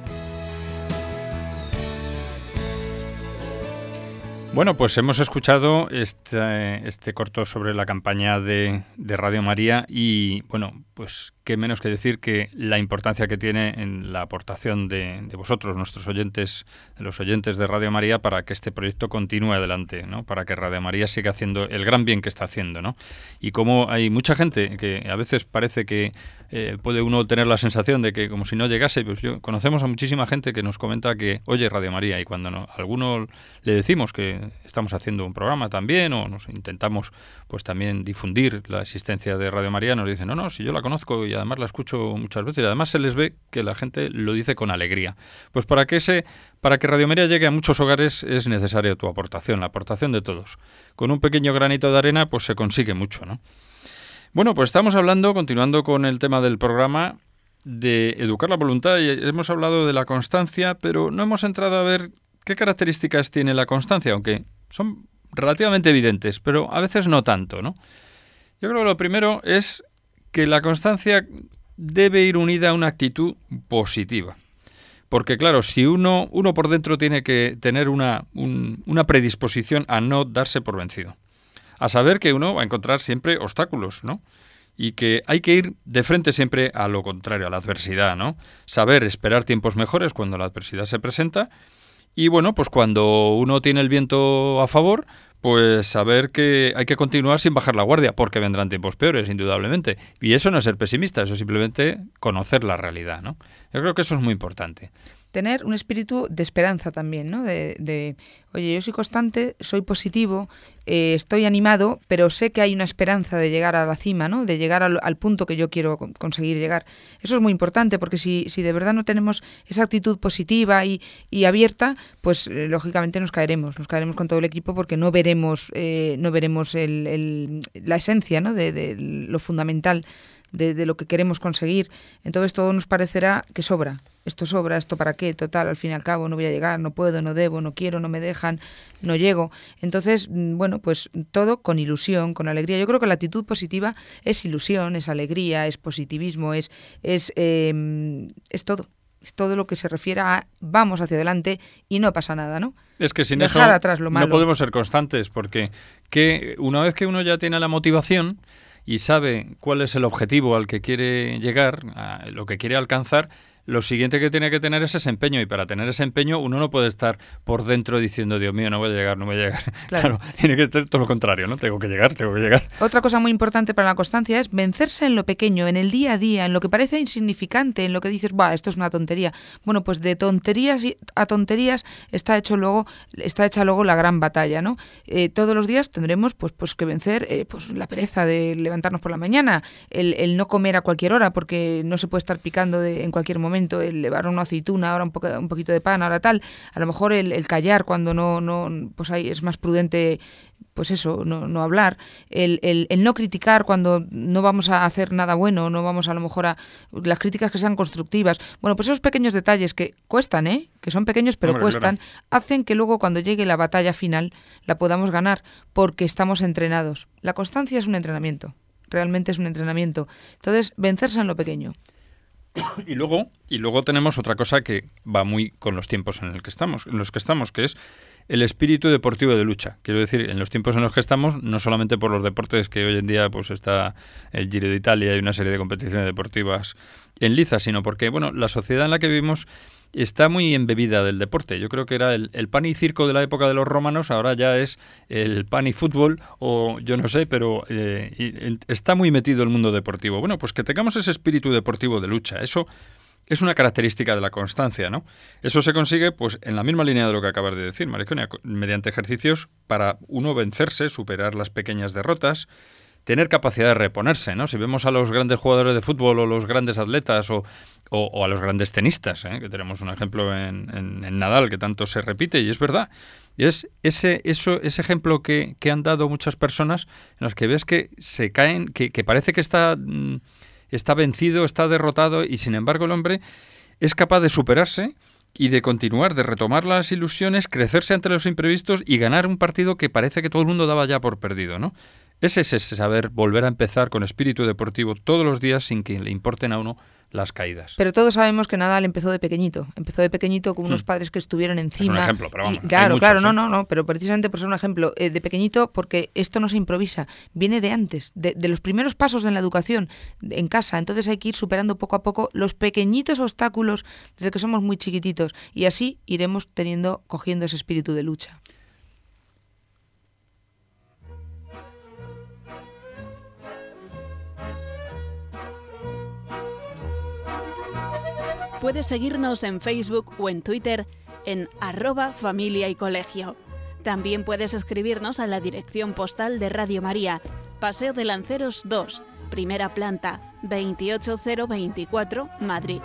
Bueno, pues hemos escuchado este, este corto sobre la campaña de Radio María y, bueno, pues qué menos que decir que la importancia que tiene en la aportación de, vosotros, nuestros oyentes, los oyentes de Radio María, para que este proyecto continúe adelante, ¿no? para que Radio María siga haciendo el gran bien que está haciendo. ¿no? Y como hay mucha gente que a veces parece que eh, puede uno tener la sensación de que como si no llegase, pues yo, conocemos a muchísima gente que nos comenta que oye Radio María y cuando no, alguno le decimos que estamos haciendo un programa también o nos intentamos pues también difundir la existencia de Radio María, nos dicen, no, no, si yo la conozco y además la escucho muchas veces y además se les ve que la gente lo dice con alegría. Pues para que ese para que Radio María llegue a muchos hogares es necesaria tu aportación, la aportación de todos. Con un pequeño granito de arena pues se consigue mucho, ¿no? Bueno, pues estamos hablando, continuando con el tema del programa, de educar la voluntad y hemos hablado de la constancia, pero no hemos entrado a ver qué características tiene la constancia, aunque son relativamente evidentes, pero a veces no tanto, ¿no? Yo creo que lo primero es que la constancia debe ir unida a una actitud positiva. Porque claro, si uno, uno por dentro tiene que tener una, una predisposición a no darse por vencido. A saber que uno va a encontrar siempre obstáculos, ¿no? Y que hay que ir de frente siempre a lo contrario, a la adversidad, ¿no? Saber esperar tiempos mejores cuando la adversidad se presenta. Y bueno, pues cuando uno tiene el viento a favor, pues saber que hay que continuar sin bajar la guardia, porque vendrán tiempos peores, indudablemente. Y eso no es ser pesimista, eso es simplemente conocer la realidad, ¿no? Yo creo que eso es muy importante tener un espíritu de esperanza también, ¿no? De, oye, yo soy constante, soy positivo, eh, estoy animado, pero sé que hay una esperanza de llegar a la cima, ¿no? De llegar al, punto que yo quiero conseguir llegar. Eso es muy importante porque si, si de verdad no tenemos esa actitud positiva y, y abierta, pues eh, lógicamente nos caeremos, nos caeremos con todo el equipo porque no veremos, eh, no veremos el, la esencia, ¿no? de, de lo fundamental de, lo que queremos conseguir. Entonces todo nos parecerá que sobra. Esto sobra, esto para qué, total, al fin y al cabo no voy a llegar, no puedo, no debo, no quiero, no me dejan, no llego. Entonces, mm, bueno, pues todo con ilusión, con alegría. Yo creo que la actitud positiva es ilusión, es alegría, es positivismo, es, es, em, es todo. Es todo lo que se refiere a vamos hacia adelante y no pasa nada, ¿no? Es que sin eso atrás lo no podemos ser constantes, porque que una vez que uno ya tiene la motivación, y sabe cuál es el objetivo al que quiere llegar, a lo que quiere alcanzar, lo siguiente que tiene que tener es ese empeño y para tener ese empeño uno no puede estar por dentro diciendo, Dios mío, no voy a llegar, no voy a llegar. Claro, tiene que ser todo lo contrario, ¿no? Tengo que llegar, tengo que llegar. Otra cosa muy importante para la constancia es vencerse en lo pequeño, en el día a día, en lo que parece insignificante, en lo que dices, "Bah, esto es una tontería." Bueno, pues de tonterías a tonterías está hecho luego está hecha luego la gran batalla, ¿no? Eh, todos los días tendremos pues pues que vencer eh, pues la pereza de levantarnos por la mañana, el, el, no comer a cualquier hora porque no se puede estar picando de, en cualquier momento momento el llevar una aceituna, ahora un, poco, un poquito de pan, ahora tal, a lo mejor el, callar cuando no, no pues ahí es más prudente pues eso, no, no hablar, el, el, no criticar cuando no vamos a hacer nada bueno, no vamos a lo mejor a las críticas que sean constructivas. Bueno, pues esos pequeños detalles que cuestan, ¿eh? que son pequeños pero cuestan, hacen que luego cuando llegue la batalla final la podamos ganar porque estamos entrenados. La constancia es un entrenamiento, realmente es un entrenamiento. Entonces, vencerse en lo pequeño. Y luego, y luego tenemos otra cosa que va muy con los tiempos en, el que estamos, en los que estamos, que es el espíritu deportivo de lucha. Quiero decir, en los tiempos en los que estamos, no solamente por los deportes que hoy en día pues está el Giro de Italia y una serie de competiciones deportivas en liza, sino porque, bueno, la sociedad en la que vivimos está muy embebida del deporte. Yo creo que era el, pan y circo de la época de los romanos, ahora ya es el pan y fútbol, o yo no sé, pero eh, está muy metido el mundo deportivo. Bueno, pues que tengamos ese espíritu deportivo de lucha, eso es una característica de la constancia, ¿no? Eso se consigue, pues, en la misma línea de lo que acabas de decir, Mariconia, mediante ejercicios para uno vencerse, superar las pequeñas derrotas, tener capacidad de reponerse, ¿no? Si vemos a los grandes jugadores de fútbol o los grandes atletas o, a los grandes tenistas, ¿eh? que tenemos un ejemplo en, Nadal que tanto se repite y es verdad. Y es ese, eso, ese ejemplo que, han dado muchas personas en las que ves que se caen, que, que parece que está... Mm, está vencido, está derrotado y sin embargo el hombre es capaz de superarse y de continuar, de retomar las ilusiones, crecerse ante los imprevistos y ganar un partido que parece que todo el mundo daba ya por perdido, ¿no? Ese es ese saber volver a empezar con espíritu deportivo todos los días sin que le importen a uno las caídas. Pero todos sabemos que Nadal empezó de pequeñito. Empezó de pequeñito con unos hmm. padres que estuvieron encima. Es un ejemplo, pero vamos. claro, claro, no, ¿eh? no, no. Pero precisamente por ser un ejemplo eh, de pequeñito, porque esto no se improvisa, viene de antes, de, los primeros pasos en la educación en casa. Entonces hay que ir superando poco a poco los pequeñitos obstáculos desde que somos muy chiquititos y así iremos teniendo, cogiendo ese espíritu de lucha. Puedes seguirnos en Facebook o en Twitter en arroba familia y colegio. También puedes escribirnos a la dirección postal de Radio María, Paseo de Lanceros 2, primera planta, 28024, Madrid.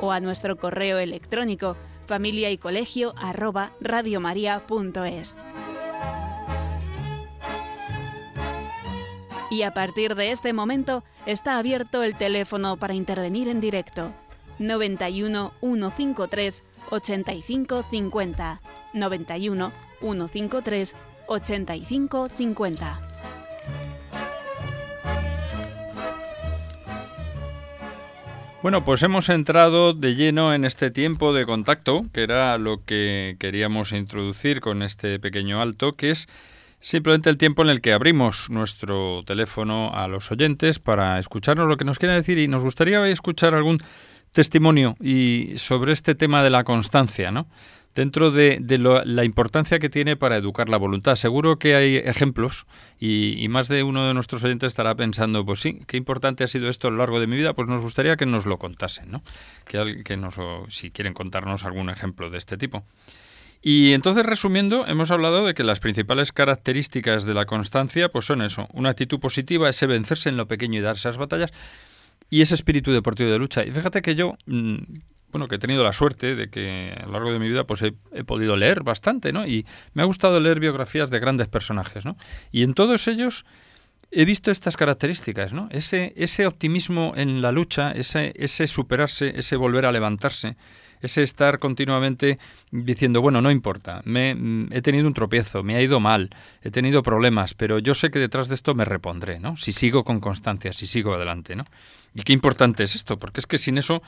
O a nuestro correo electrónico familia y colegio arroba radiomaria.es. Y a partir de este momento está abierto el teléfono para intervenir en directo. 91 153 85 50. 91 153 85 50. Bueno, pues hemos entrado de lleno en este tiempo de contacto, que era lo que queríamos introducir con este pequeño alto, que es Simplemente el tiempo en el que abrimos nuestro teléfono a los oyentes para escucharnos lo que nos quieran decir y nos gustaría escuchar algún testimonio y sobre este tema de la constancia, ¿no? Dentro de, la importancia que tiene para educar la voluntad. Seguro que hay ejemplos y, más de uno de nuestros oyentes estará pensando, pues sí, qué importante ha sido esto a lo largo de mi vida, pues nos gustaría que nos lo contasen, ¿no? Que, que nos, si quieren contarnos algún ejemplo de este tipo. Y entonces, resumiendo, hemos hablado de que las principales características de la constancia pues son eso, una actitud positiva, ese vencerse en lo pequeño y dar esas batallas, y ese espíritu deportivo de lucha. Y fíjate que yo, mm, bueno, que he tenido la suerte de que a lo largo de mi vida pues he, he, podido leer bastante, ¿no? Y me ha gustado leer biografías de grandes personajes, ¿no? Y en todos ellos he visto estas características, ¿no? Ese, ese optimismo en la lucha, ese, ese superarse, ese volver a levantarse, ese estar continuamente diciendo, bueno, no importa, me, mm, he tenido un tropiezo, me ha ido mal, he tenido problemas, pero yo sé que detrás de esto me repondré, ¿no? Si sigo con constancia, si sigo adelante, ¿no? Y qué importante es esto, porque es que sin eso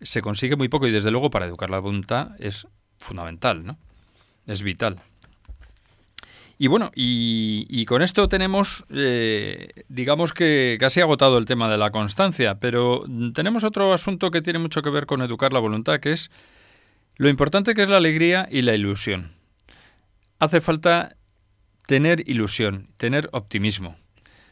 se consigue muy poco y desde luego para educar la voluntad es fundamental, ¿no? Es vital. Y bueno, y, con esto tenemos, eh, digamos que casi agotado el tema de la constancia, pero tenemos otro asunto que tiene mucho que ver con educar la voluntad, que es lo importante que es la alegría y la ilusión. Hace falta tener ilusión, tener optimismo.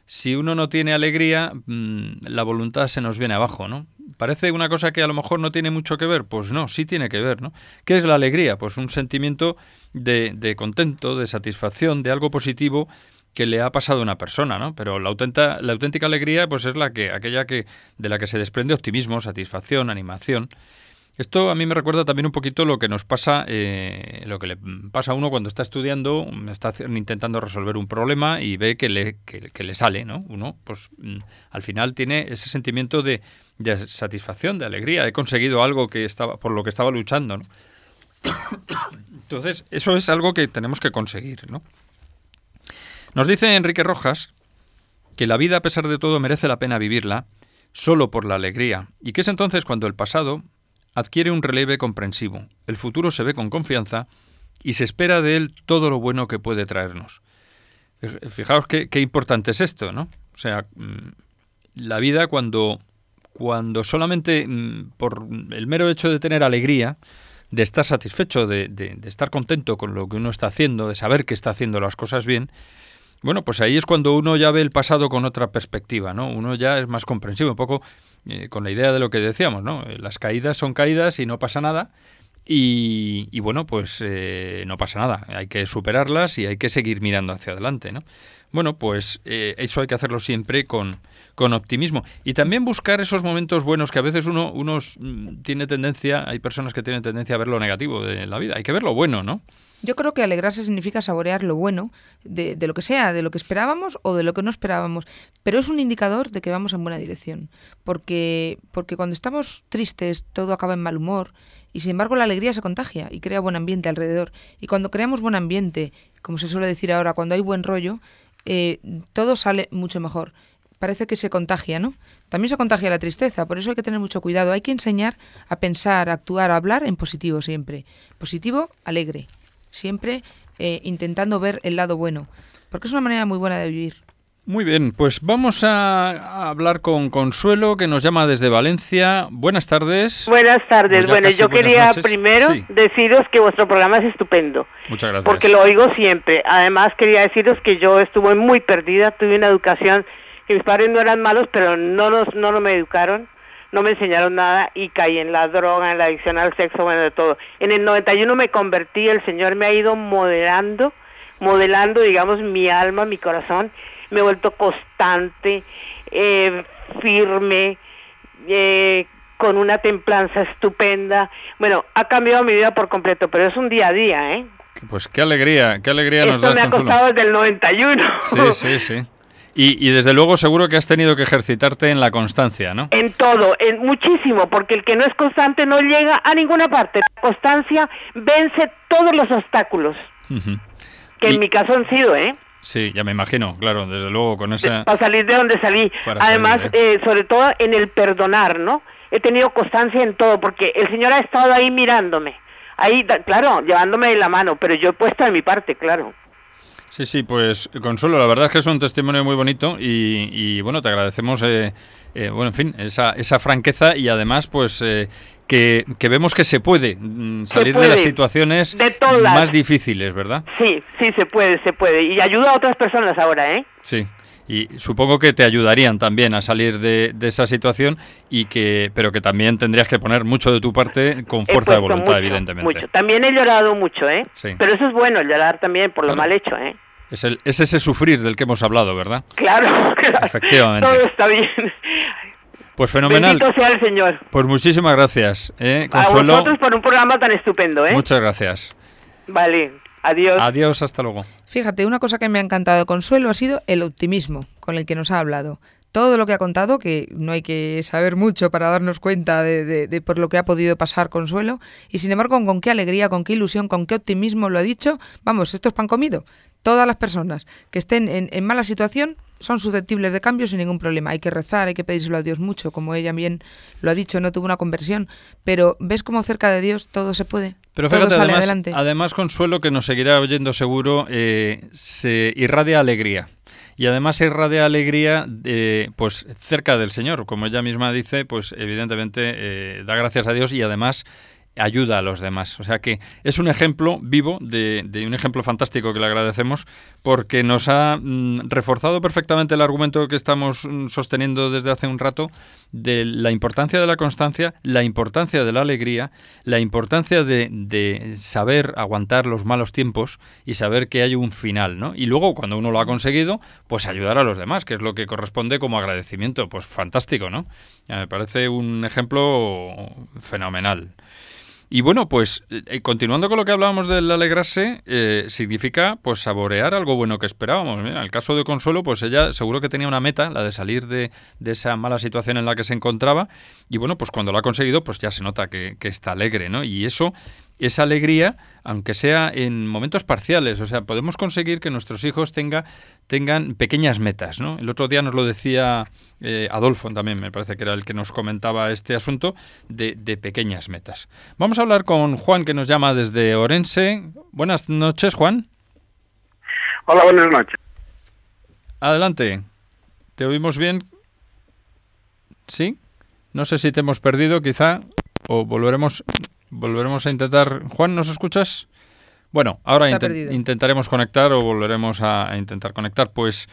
Si uno no tiene alegría, mm, la voluntad se nos viene abajo, ¿no? Parece una cosa que a lo mejor no tiene mucho que ver, pues no, sí tiene que ver, ¿no? ¿Qué es la alegría? Pues un sentimiento de, contento, de satisfacción, de algo positivo que le ha pasado a una persona, ¿no? Pero la, auténtica, la auténtica alegría, pues es la que, aquella que, de la que se desprende optimismo, satisfacción, animación. Esto a mí me recuerda también un poquito lo que nos pasa, eh, lo que le pasa a uno cuando está estudiando, está intentando resolver un problema y ve que le, que, le sale, ¿no? Uno, pues mm, al final tiene ese sentimiento de, de, satisfacción, de alegría. He conseguido algo que estaba, por lo que estaba luchando, ¿no? Entonces, eso es algo que tenemos que conseguir, ¿no? Nos dice Enrique Rojas que la vida, a pesar de todo, merece la pena vivirla solo por la alegría, y que es entonces cuando el pasado adquiere un relieve comprensivo, el futuro se ve con confianza y se espera de él todo lo bueno que puede traernos. Fijaos qué, importante es esto, ¿no? O sea, mm, la vida cuando, cuando solamente mm, por el mero hecho de tener alegría, de estar satisfecho, de, de, estar contento con lo que uno está haciendo, de saber que está haciendo las cosas bien, bueno, pues ahí es cuando uno ya ve el pasado con otra perspectiva, ¿no? Uno ya es más comprensivo, un poco eh, con la idea de lo que decíamos, ¿no? Eh, las caídas son caídas y no pasa nada. Y, bueno, pues eh, no pasa nada. Hay que superarlas y hay que seguir mirando hacia adelante, ¿no? Bueno, pues eso hay que hacerlo siempre con, con optimismo. Y también buscar esos momentos buenos que a veces uno, uno mm, tiene tendencia, hay personas que tienen tendencia a ver lo negativo de la vida. Hay que ver lo bueno, ¿no? Yo creo que alegrarse significa saborear lo bueno de, de, lo que sea, de lo que esperábamos o de lo que no esperábamos. Pero es un indicador de que vamos en buena dirección. Porque, porque cuando estamos tristes, todo acaba en mal humor. Y sin embargo, la alegría se contagia y crea buen ambiente alrededor. Y cuando creamos buen ambiente, como se suele decir ahora, cuando hay buen rollo, eh, todo sale mucho mejor. Parece que se contagia, ¿no? También se contagia la tristeza, por eso hay que tener mucho cuidado. Hay que enseñar a pensar, a actuar, a hablar en positivo siempre. Positivo, alegre siempre eh, intentando ver el lado bueno, porque es una manera muy buena de vivir. Muy bien, pues vamos a hablar con Consuelo, que nos llama desde Valencia. Buenas tardes. Buenas tardes. Bueno, yo quería primero deciros que vuestro programa es estupendo. Muchas gracias. Porque lo oigo siempre. Además, quería deciros que yo estuve muy perdida, tuve una educación, que mis padres no eran malos, pero no, nos, no me educaron no me enseñaron nada y caí en la droga, en la adicción al sexo, bueno, de todo. En el 91 me convertí, el Señor me ha ido modelando, modelando, digamos, mi alma, mi corazón, me he vuelto constante, eh, firme, eh, con una templanza estupenda. Bueno, ha cambiado mi vida por completo, pero es un día a día, ¿eh? Pues qué alegría, qué alegría nos da. me ha costado desde el 91. Sí, sí, sí. Y, desde luego seguro que has tenido que ejercitarte en la constancia, ¿no? En todo, en muchísimo, porque el que no es constante no llega a ninguna parte. La constancia vence todos los obstáculos, que en mi caso han sido, ¿eh? Sí, ya me imagino, claro, desde luego con esa... Para salir de donde salí. Además, eh, sobre todo en el perdonar, ¿no? He tenido constancia en todo, porque el Señor ha estado ahí mirándome, ahí, claro, llevándome de la mano, pero yo he puesto de mi parte, claro. Sí, sí, pues Consuelo, la verdad es que es un testimonio muy bonito y, bueno, te agradecemos, eh, eh, bueno, en fin, esa, esa franqueza y además, pues eh, que, vemos que se puede mm, salir de las situaciones más difíciles, ¿verdad? Sí, sí, se puede, se puede. Y ayuda a otras personas ahora, ¿eh? Sí. Y supongo que te ayudarían también a salir de, esa situación y que, pero que también tendrías que poner mucho de tu parte con fuerza de voluntad, evidentemente. Mucho. También he llorado mucho, ¿eh? Sí. Pero eso es bueno, llorar también por lo mal hecho, ¿eh? Es, el, es ese sufrir del que hemos hablado, ¿verdad? Claro, claro. Efectivamente. Todo está bien. Pues fenomenal. Bendito sea el Señor. Pues muchísimas gracias, ¿eh? Consuelo. A vosotros por un programa tan estupendo, ¿eh? Muchas gracias. Vale. Adiós. Adiós, hasta luego. Fíjate, una cosa que me ha encantado de Consuelo ha sido el optimismo con el que nos ha hablado. Todo lo que ha contado, que no hay que saber mucho para darnos cuenta de, por lo que ha podido pasar Consuelo, y sin embargo con qué alegría, con qué ilusión, con qué optimismo lo ha dicho, vamos, esto es pan comido. Todas las personas que estén en, en mala situación son susceptibles de cambio sin ningún problema. Hay que rezar, hay que pedírselo a Dios mucho, como ella bien lo ha dicho, no tuvo una conversión, pero ves cómo cerca de Dios todo se puede. Pero fíjate, además, además, Consuelo, que nos seguirá oyendo seguro, eh, se irradia alegría. Y además se irradia alegría eh, pues cerca del Señor. Como ella misma dice, pues evidentemente eh, da gracias a Dios y además ayuda a los demás. O sea que es un ejemplo vivo, de, de un ejemplo fantástico que le agradecemos, porque nos ha mm, reforzado perfectamente el argumento que estamos mm, sosteniendo desde hace un rato de la importancia de la constancia, la importancia de la alegría, la importancia de, de saber aguantar los malos tiempos y saber que hay un final, ¿no? Y luego, cuando uno lo ha conseguido, pues ayudar a los demás, que es lo que corresponde como agradecimiento. Pues fantástico, ¿no? me parece un ejemplo fenomenal. Y bueno, pues eh, continuando con lo que hablábamos del alegrarse, eh, significa pues saborear algo bueno que esperábamos. en el caso de Consuelo, pues ella seguro que tenía una meta, la de salir de, de, esa mala situación en la que se encontraba. Y bueno, pues cuando lo ha conseguido, pues ya se nota que, que está alegre, ¿no? Y eso esa alegría, aunque sea en momentos parciales. O sea, podemos conseguir que nuestros hijos tenga, tengan pequeñas metas. ¿no? El otro día nos lo decía eh, Adolfo también, me parece que era el que nos comentaba este asunto de, de, pequeñas metas. Vamos a hablar con Juan, que nos llama desde Orense. Buenas noches, Juan. Hola, buenas noches. Adelante. ¿Te oímos bien? ¿Sí? No sé si te hemos perdido, quizá, o volveremos volveremos a intentar. Juan, ¿nos escuchas? Bueno, ahora intent intentaremos conectar o volveremos a, a intentar conectar. Pues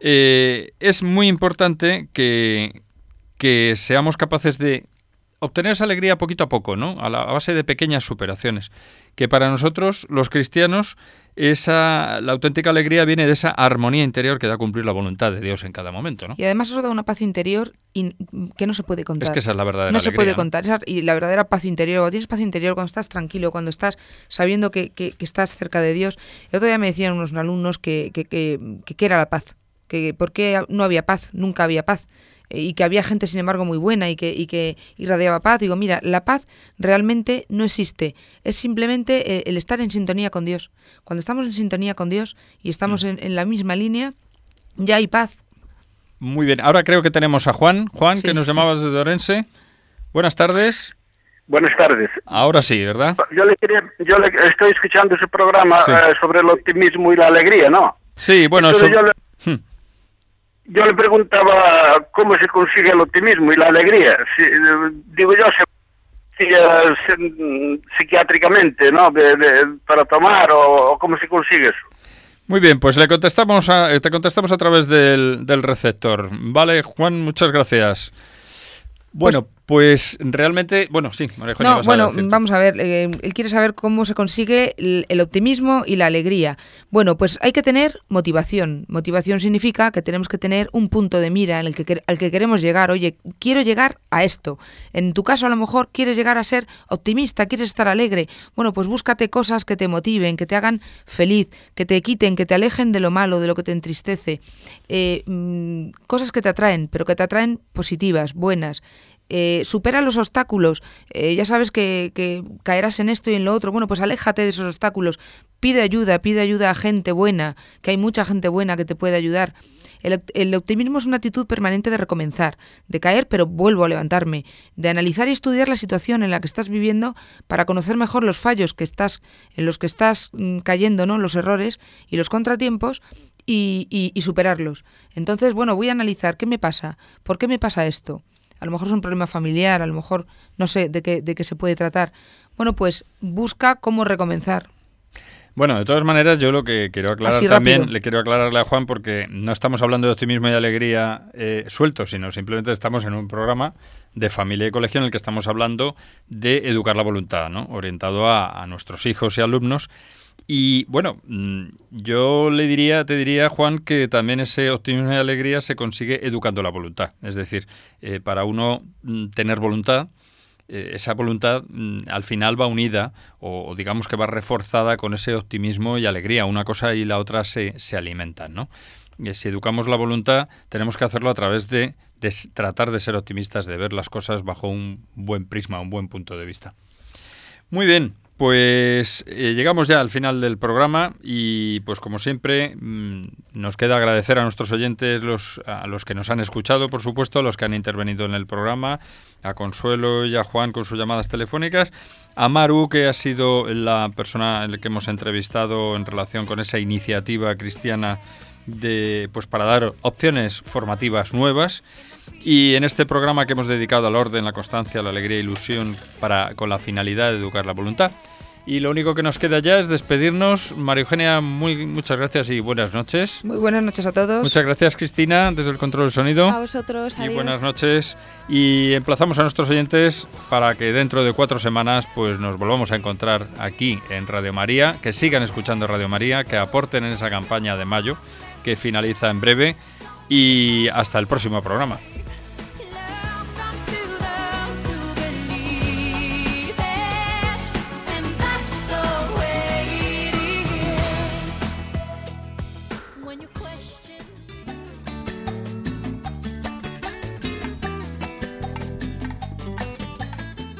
eh, es muy importante que, que seamos capaces de obtener esa alegría poquito a poco, ¿no? A la a base de pequeñas superaciones. Que para nosotros, los cristianos, esa la auténtica alegría viene de esa armonía interior que da a cumplir la voluntad de Dios en cada momento, ¿no? Y además eso da una paz interior y que no se puede contar. Es que esa es la verdadera No alegría, se puede contar. Esa- y la verdadera paz interior. Cuando tienes paz interior, cuando estás tranquilo, cuando estás sabiendo que, que- que estás cerca de Dios. El otro día me decían unos alumnos que, que, que, era la paz. Que por qué no había paz, nunca había paz. eh, Y que había gente, sin embargo, muy buena y que, y que irradiaba paz. Digo, mira, la paz realmente no existe. Es simplemente eh, el estar en sintonía con Dios. Cuando estamos en sintonía con Dios y estamos en, en la misma línea, ya hay paz. Muy bien, ahora creo que tenemos a Juan. Juan, Sí. que nos llamabas desde Orense. Buenas tardes. Buenas tardes. Ahora sí, ¿verdad? Yo le quería, yo le estoy escuchando su programa Sí. eh, sobre el optimismo y la alegría, ¿no? Sí, bueno, Entonces eso... yo, le, Hmm. yo le preguntaba cómo se consigue el optimismo y la alegría. Si, eh, digo yo, se, si, eh, se- psiquiátricamente, ¿no? De- de- para tomar o, o cómo se consigue eso. Muy bien, pues le contestamos a, eh, te contestamos a través del, del receptor. Vale, Juan, muchas gracias. Bueno, pues, realmente, bueno, sí, María Eugenia, No, a bueno, vamos a ver, eh, él quiere saber cómo se consigue el, el optimismo y la alegría. Bueno, pues hay que tener motivación. Motivación significa que tenemos que tener un punto de mira en el que, al que queremos llegar. Oye, quiero llegar a esto. En tu caso, a lo mejor quieres llegar a ser optimista, quieres estar alegre. Bueno, pues búscate cosas que te motiven, que te hagan feliz, que te quiten, que te alejen de lo malo, de lo que te entristece. Eh, mm, cosas que te atraen, pero que te atraen positivas, buenas eh, supera los obstáculos. Eh, ya sabes que, que caerás en esto y en lo otro. Bueno, pues aléjate de esos obstáculos. Pide ayuda, pide ayuda a gente buena, que hay mucha gente buena que te puede ayudar. El, el optimismo es una actitud permanente de recomenzar, de caer pero vuelvo a levantarme, de analizar y estudiar la situación en la que estás viviendo para conocer mejor los fallos que estás, en los que estás mm, cayendo, ¿no? los errores y los contratiempos y, y- y superarlos. Entonces, bueno, voy a analizar qué me pasa, por qué me pasa esto. A lo mejor es un problema familiar, a lo mejor no sé de qué, de qué se puede tratar. Bueno, pues busca cómo recomenzar. Bueno, de todas maneras, yo lo que quiero aclarar también, le quiero aclararle a Juan, porque no estamos hablando de optimismo y alegría eh, sueltos, sino simplemente estamos en un programa de familia y colegio en el que estamos hablando de educar la voluntad, ¿no? orientado a, a nuestros hijos y alumnos. Y bueno, mm, yo le diría, te diría, Juan, que también ese optimismo y alegría se consigue educando la voluntad. Es decir, eh, para uno mm, tener voluntad, eh, esa voluntad mm, al final va unida o, digamos que va reforzada con ese optimismo y alegría. Una cosa y la otra se, se alimentan, ¿no? Y si educamos la voluntad, tenemos que hacerlo a través de, tratar de ser optimistas, de ver las cosas bajo un buen prisma, un buen punto de vista. Muy bien, pues eh, llegamos ya al final del programa y pues como siempre mm, nos queda agradecer a nuestros oyentes, los, a los que nos han escuchado, por supuesto, a los que han intervenido en el programa, a Consuelo y a Juan con sus llamadas telefónicas, a Maru, que ha sido la persona que hemos entrevistado en relación con esa iniciativa cristiana de, pues para dar opciones formativas nuevas. Y en este programa que hemos dedicado al orden, la constancia, la alegría e ilusión para, con la finalidad de educar la voluntad. Y lo único que nos queda ya es despedirnos. María Eugenia, muy, muchas gracias y buenas noches. Muy buenas noches a todos. Muchas gracias, Cristina, desde el control del sonido. A vosotros, Y adiós. buenas noches. Y emplazamos a nuestros oyentes para que dentro de cuatro semanas pues nos volvamos a encontrar aquí en Radio María, que sigan escuchando Radio María, que aporten en esa campaña de mayo que finaliza en breve. Y hasta el próximo programa.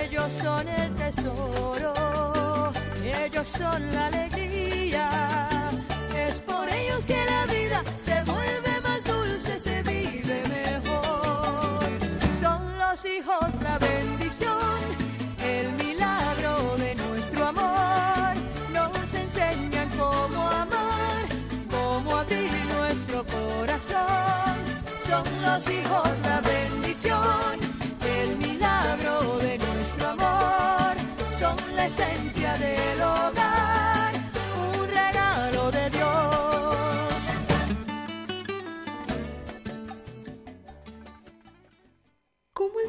Ellos son el tesoro, ellos son la alegría. Es por ellos que la vida se vuelve más dulce, se vive mejor. Son los hijos la bendición, el milagro de nuestro amor. Nos enseñan cómo amar, cómo abrir nuestro corazón. Son los hijos esencia de lo